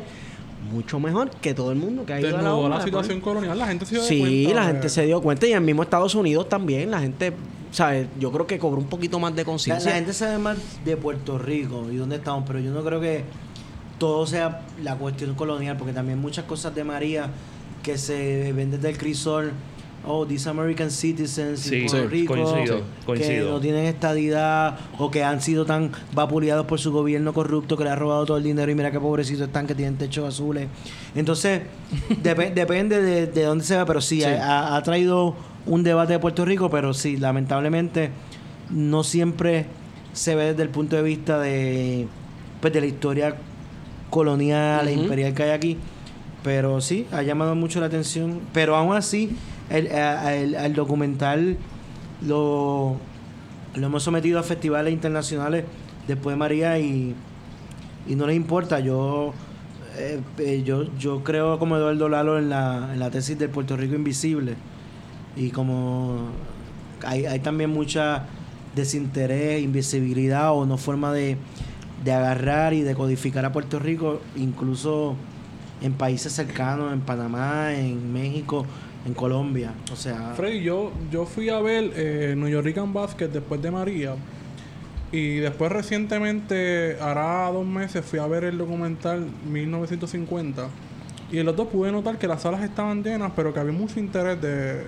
mucho mejor que todo el mundo que ha ido a la la deponer. situación colonial. La gente se dio Sí, cuenta la de- gente se dio cuenta y en el mismo Estados Unidos también, la gente, ¿sabes? Yo creo que cobró un poquito más de La, conciencia. la gente sabe más de Puerto Rico y dónde estamos, pero yo no creo que todo sea la cuestión colonial, porque también muchas cosas de María que se ven desde el crisol, oh, these American citizens Sí, en Puerto Rico, coincido, que no tienen estadidad o que han sido tan vapuleados por su gobierno corrupto que le ha robado todo el dinero y mira qué pobrecitos están que tienen techos azules. Entonces, [laughs] depe- depende de, de dónde se va, pero sí, Sí. Ha, ha traído un debate de Puerto Rico, pero sí, lamentablemente no siempre se ve desde el punto de vista de, pues, de la historia colonial e Ujú. imperial que hay aquí. Pero sí, ha llamado mucho la atención. Pero aún así, el, a- el- al documental lo, lo hemos sometido a festivales internacionales después de María y, y no les importa. Yo, eh, eh, yo, yo creo como Eduardo Lalo en la, en la tesis del Puerto Rico Invisible. Y como hay, hay también mucha desinterés, invisibilidad o no forma de, de agarrar y de codificar a Puerto Rico, incluso en países cercanos, en Panamá, en México, en Colombia. O sea, Freddy, yo, yo fui a ver eh, New York Basket después de María. Y después recientemente, hará dos meses, fui a ver el documental 1950. Y en los dos pude notar que las salas estaban llenas, pero que había mucho interés de,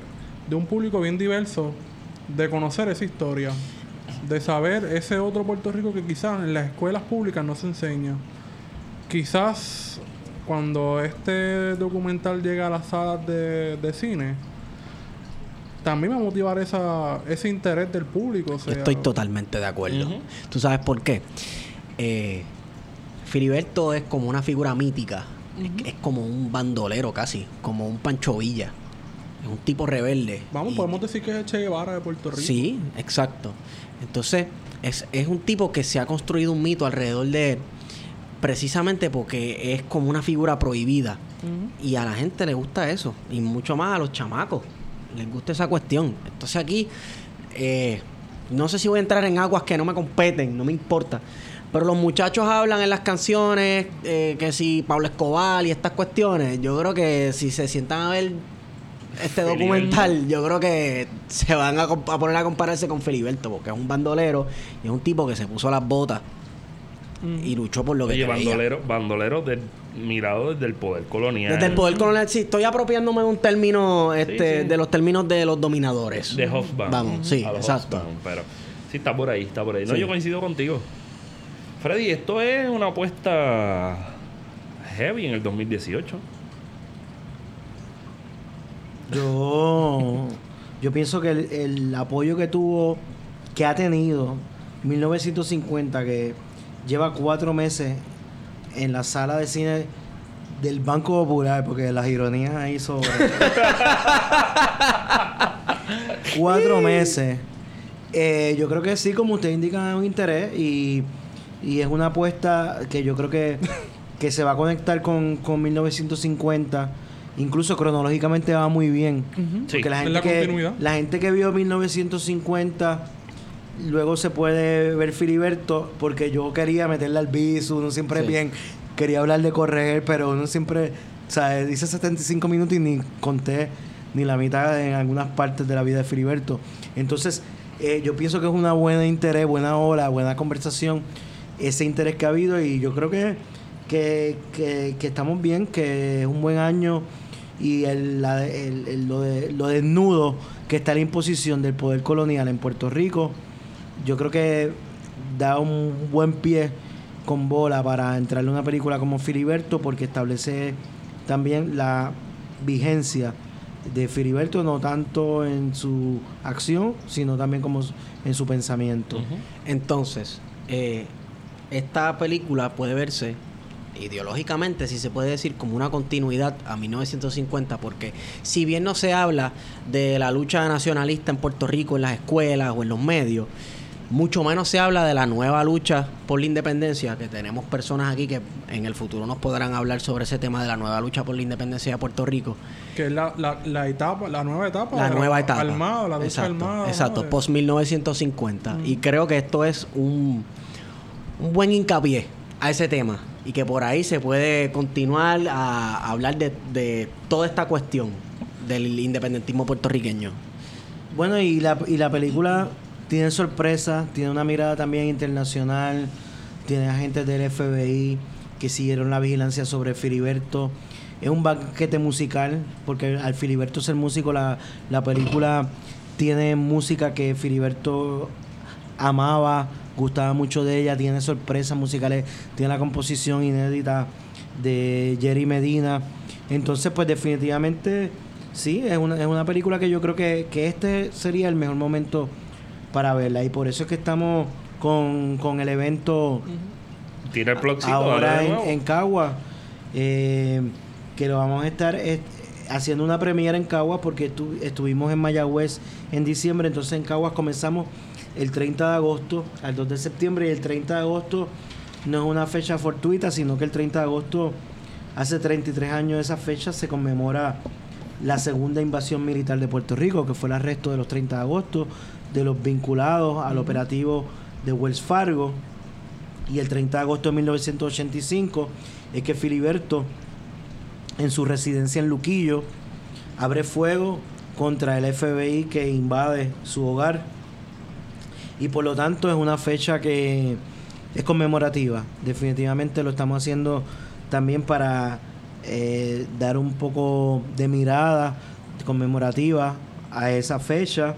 de un público bien diverso de conocer esa historia. De saber ese otro Puerto Rico que quizás en las escuelas públicas no se enseña. Quizás cuando este documental llega a las salas de, de cine, también va a motivar esa, ese interés del público. o sea, Estoy totalmente de acuerdo. ¿Tú sabes por qué? Eh, Filiberto es como una figura mítica. Es- es, como un bandolero casi, como un Pancho Villa. Es un tipo rebelde. Vamos, Y- podemos decir que es el Che Guevara de Puerto Rico. Sí, exacto. Entonces, es, es un tipo que se ha construido un mito alrededor de él precisamente porque es como una figura prohibida. Y a la gente le gusta eso. Y mucho más a los chamacos. Les gusta esa cuestión. Entonces aquí, eh, no sé si voy a entrar en aguas que no me competen, no me importa. Pero los muchachos hablan en las canciones eh, que si Pablo Escobar y estas cuestiones. Yo creo que si se sientan a ver este documental, yo creo que se van a, a poner a compararse con Filiberto, porque es un bandolero y es un tipo que se puso las botas y luchó por lo que Oye, creía. bandolero, bandolero del- mirado desde el poder colonial. Desde el poder colonial, sí, estoy apropiándome de un término, este, sí. de los términos de los dominadores. De Hofbauer. Vamos, sí, exacto. Pero sí, está por ahí, está por ahí. No, Sí. yo coincido contigo. Freddy, esto es una apuesta heavy en el 2018. Yo, yo pienso que el, el apoyo que tuvo, que ha tenido 1950, que lleva cuatro meses en la sala de cine del Banco Popular, porque las ironías ahí sobre. [laughs] cuatro meses. Eh, yo creo que sí, como usted indica, es un interés y, y es una apuesta que yo creo que, que se va a conectar con, con 1950. Incluso cronológicamente va muy bien. Sí. Porque la Es gente, la que, continuidad. la gente que vio 1950 luego se puede ver Filiberto porque yo quería meterle al bisu, uno siempre Sí. bien quería hablar de correr, pero uno siempre, o sea, dice 75 minutos y ni conté ni la mitad en algunas partes de la vida de Filiberto. Entonces, eh, yo pienso que es una buena interés, buena ola, buena conversación, ese interés que ha habido y yo creo que, que, que, que estamos bien, que es un buen año y el, la- el- el- lo, de, lo desnudo que está la imposición del poder colonial en Puerto Rico, yo creo que da un buen pie con bola para entrarle a una película como Filiberto porque establece también la vigencia de Filiberto no tanto en su acción sino también como en su pensamiento. Entonces, eh, esta película puede verse ideológicamente, si se puede decir, como una continuidad a 1950, porque si bien no se habla de la lucha nacionalista en Puerto Rico en las escuelas o en los medios, mucho menos se habla de la nueva lucha por la independencia, que tenemos personas aquí que en el futuro nos podrán hablar sobre ese tema de la nueva lucha por la independencia de Puerto Rico. Que es la, la, la etapa, la nueva etapa. La nueva etapa. Armada, la lucha exacto. Exacto, post 1950. Y creo que esto es un, un buen hincapié a ese tema. Y que por ahí se puede continuar a hablar de, de toda esta cuestión del independentismo puertorriqueño. Bueno, y la, y la película tiene sorpresa, tiene una mirada también internacional, tiene agentes del FBI que siguieron la vigilancia sobre Filiberto. Es un banquete musical, porque al Filiberto ser músico, la, la película tiene música que Filiberto amaba, gustaba mucho de ella, tiene sorpresas musicales, tiene la composición inédita de Jerry Medina. Entonces, pues definitivamente, sí, es una, es una película que yo creo que, que este sería el mejor momento para verla. Y por eso es que estamos con, con el evento Tira el plugcito, ahora en, en Cagua. eh, que lo vamos a estar eh, haciendo una premiera en Caguas porque estu- estuvimos en Mayagüez en diciembre, entonces en Caguas comenzamos el 30 de agosto al 2 de septiembre y el 30 de agosto no es una fecha fortuita, sino que el 30 de agosto, hace 33 años de esa fecha, se conmemora la segunda invasión militar de Puerto Rico, que fue el arresto de los 30 de agosto, de los vinculados al operativo de Wells Fargo. Y el 30 de agosto de 1985 es que Filiberto, en su residencia en Luquillo, abre fuego contra el FBI que invade su hogar. Y por lo tanto es una fecha que es conmemorativa. Definitivamente lo estamos haciendo también para eh, dar un poco de mirada conmemorativa a esa fecha.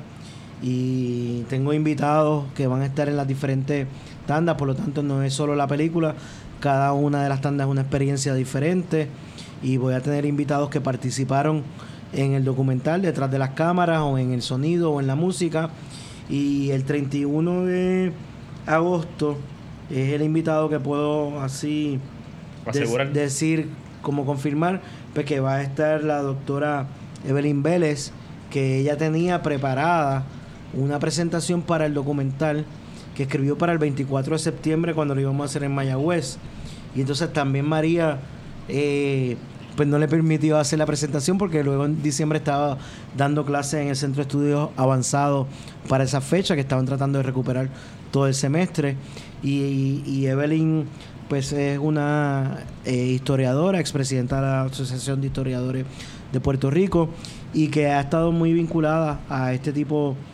Y tengo invitados que van a estar en las diferentes tandas, por lo tanto no es solo la película, cada una de las tandas es una experiencia diferente. Y voy a tener invitados que participaron en el documental, detrás de las cámaras, o en el sonido, o en la música. Y el 31 de agosto es el invitado que puedo así Asegurar. decir, como confirmar, pues que va a estar la doctora Evelyn Vélez, que ella tenía preparada una presentación para el documental que escribió para el 24 de septiembre cuando lo íbamos a hacer en Mayagüez. Y entonces también María eh, pues no le permitió hacer la presentación porque luego en diciembre estaba dando clases en el Centro de Estudios Avanzados para esa fecha que estaban tratando de recuperar todo el semestre. Y, Evelyn pues es una eh, historiadora, expresidenta de la Asociación de Historiadores de Puerto Rico y que ha estado muy vinculada a este tipo de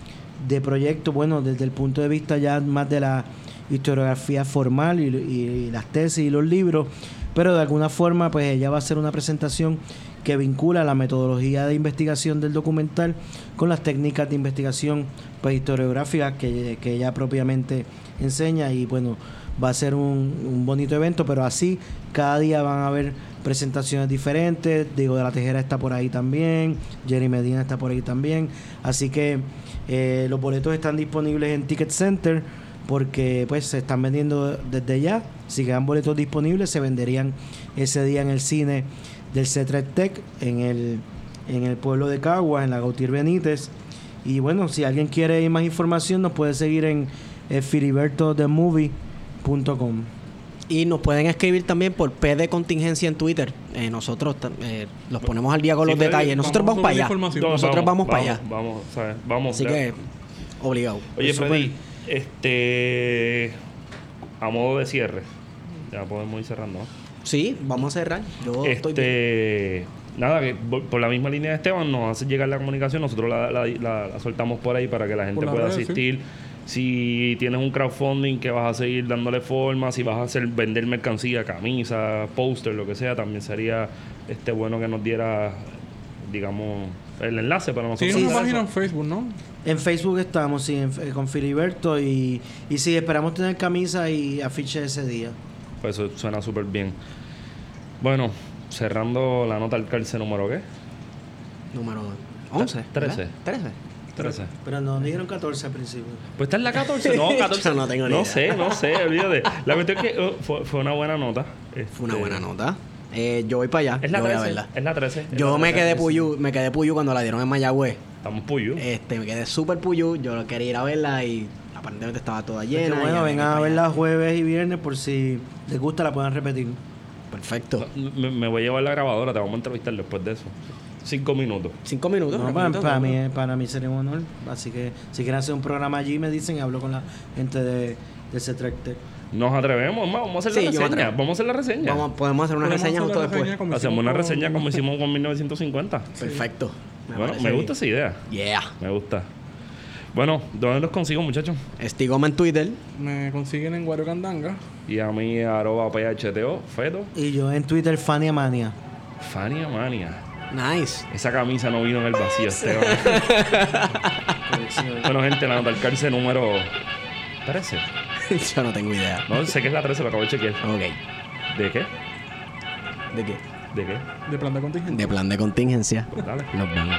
proyectos, bueno, desde el punto de vista ya más de la historiografía formal y, y las tesis y los libros, pero de alguna forma pues ella va a hacer una presentación que vincula la metodología de investigación del documental con las técnicas de investigación pues, historiográficas que, que ella propiamente enseña y bueno, va a ser un, un, bonito evento, pero así cada día van a haber presentaciones diferentes. Diego de la Tejera está por ahí también, Jerry Medina está por ahí también. Así que eh, los boletos están disponibles en Ticket Center porque pues se están vendiendo desde ya. Si quedan boletos disponibles, se venderían ese día en el cine del C3 Tech en el, en el pueblo de Caguas, en la Gautier Benítez. Y bueno, si alguien quiere más información, nos puede seguir en eh, filibertothemovie.com. Y nos pueden escribir también por P de contingencia en Twitter. Eh, nosotros eh, los ponemos al día con Sí, los detalles. Nosotros vamos vamos, para allá. Nosotros vamos, para allá. Vamos, ¿sabes? Vamos. Así ya. que, obligado. Oye. Freddy, este. A modo de cierre. Ya podemos ir cerrando. Sí, vamos a cerrar. Yo estoy bien. Este. Nada, que por la misma línea de Esteban nos hace llegar la comunicación, nosotros la, la- la- la soltamos por ahí para que la gente pueda redes, sí. Si tienes un crowdfunding que vas a seguir dándole forma, si vas a hacer vender mercancía, camisa, póster, lo que sea, también sería este bueno que nos diera, digamos, el enlace para nosotros. Tiene una hacer página en. Facebook, ¿no? En Facebook estamos, sí, en- eh, con Filiberto y, y sí, esperamos tener camisa y afiche ese día. Pues eso suena súper bien. Bueno, cerrando la nota al cárcel número ¿qué? Número 11. Trece. ¿verdad? 13. 13. Pero nos dijeron 14 al principio. Pues está en la 14. [laughs] No, 14. Yo no tengo ni No idea. sé, no sé, [laughs] olvídate. La cuestión es que oh, fue, fue una buena nota. Fue una Este, buena nota. Eh, yo voy para allá. Es la yo voy a 13. verla. Es la 13. es Yo la me 13. quedé puyú, me quedé puyú cuando la dieron en Mayagüez. Estamos puyo. Este, me quedé súper puyú. Yo quería ir a verla y aparentemente estaba toda Así llena. bueno, vengan a verla jueves y viernes por si les gusta la puedan repetir. Perfecto. Me, me voy a llevar la grabadora, te vamos a entrevistar después de eso. Cinco minutos. Cinco minutos. No, para, mí, para mí sería un honor. Así que si quieren hacer un programa allí, me dicen y hablo con la gente de, de. Nos atrevemos, ma, vamos a hacer Sí, la me reseña. Vamos a hacer la reseña. Vamos, podemos hacer una Podemos reseña hacer justo después. Hacemos una reseña como hicimos con 1950. Perfecto. bueno, parece me bien. gusta esa idea. Yeah. Me gusta. Bueno, ¿dónde los consigo, muchachos? Estigoma en Twitter. Me consiguen en Guario Candanga. Y a mí, arroba PHTO, Feto, Y yo en Twitter, Fania Mania. Fania Mania. Nice. Esa camisa no vino en el vacío, Esteban. [laughs] bueno, gente, la nota al cárcel número 13. [laughs] Yo no tengo idea. No, sé que es la 13, lo acabo de chequear. Ok. ¿De qué? ¿De qué? ¿De qué? De plan de contingente. De plan de contingencia. Pues dale. Nos vemos.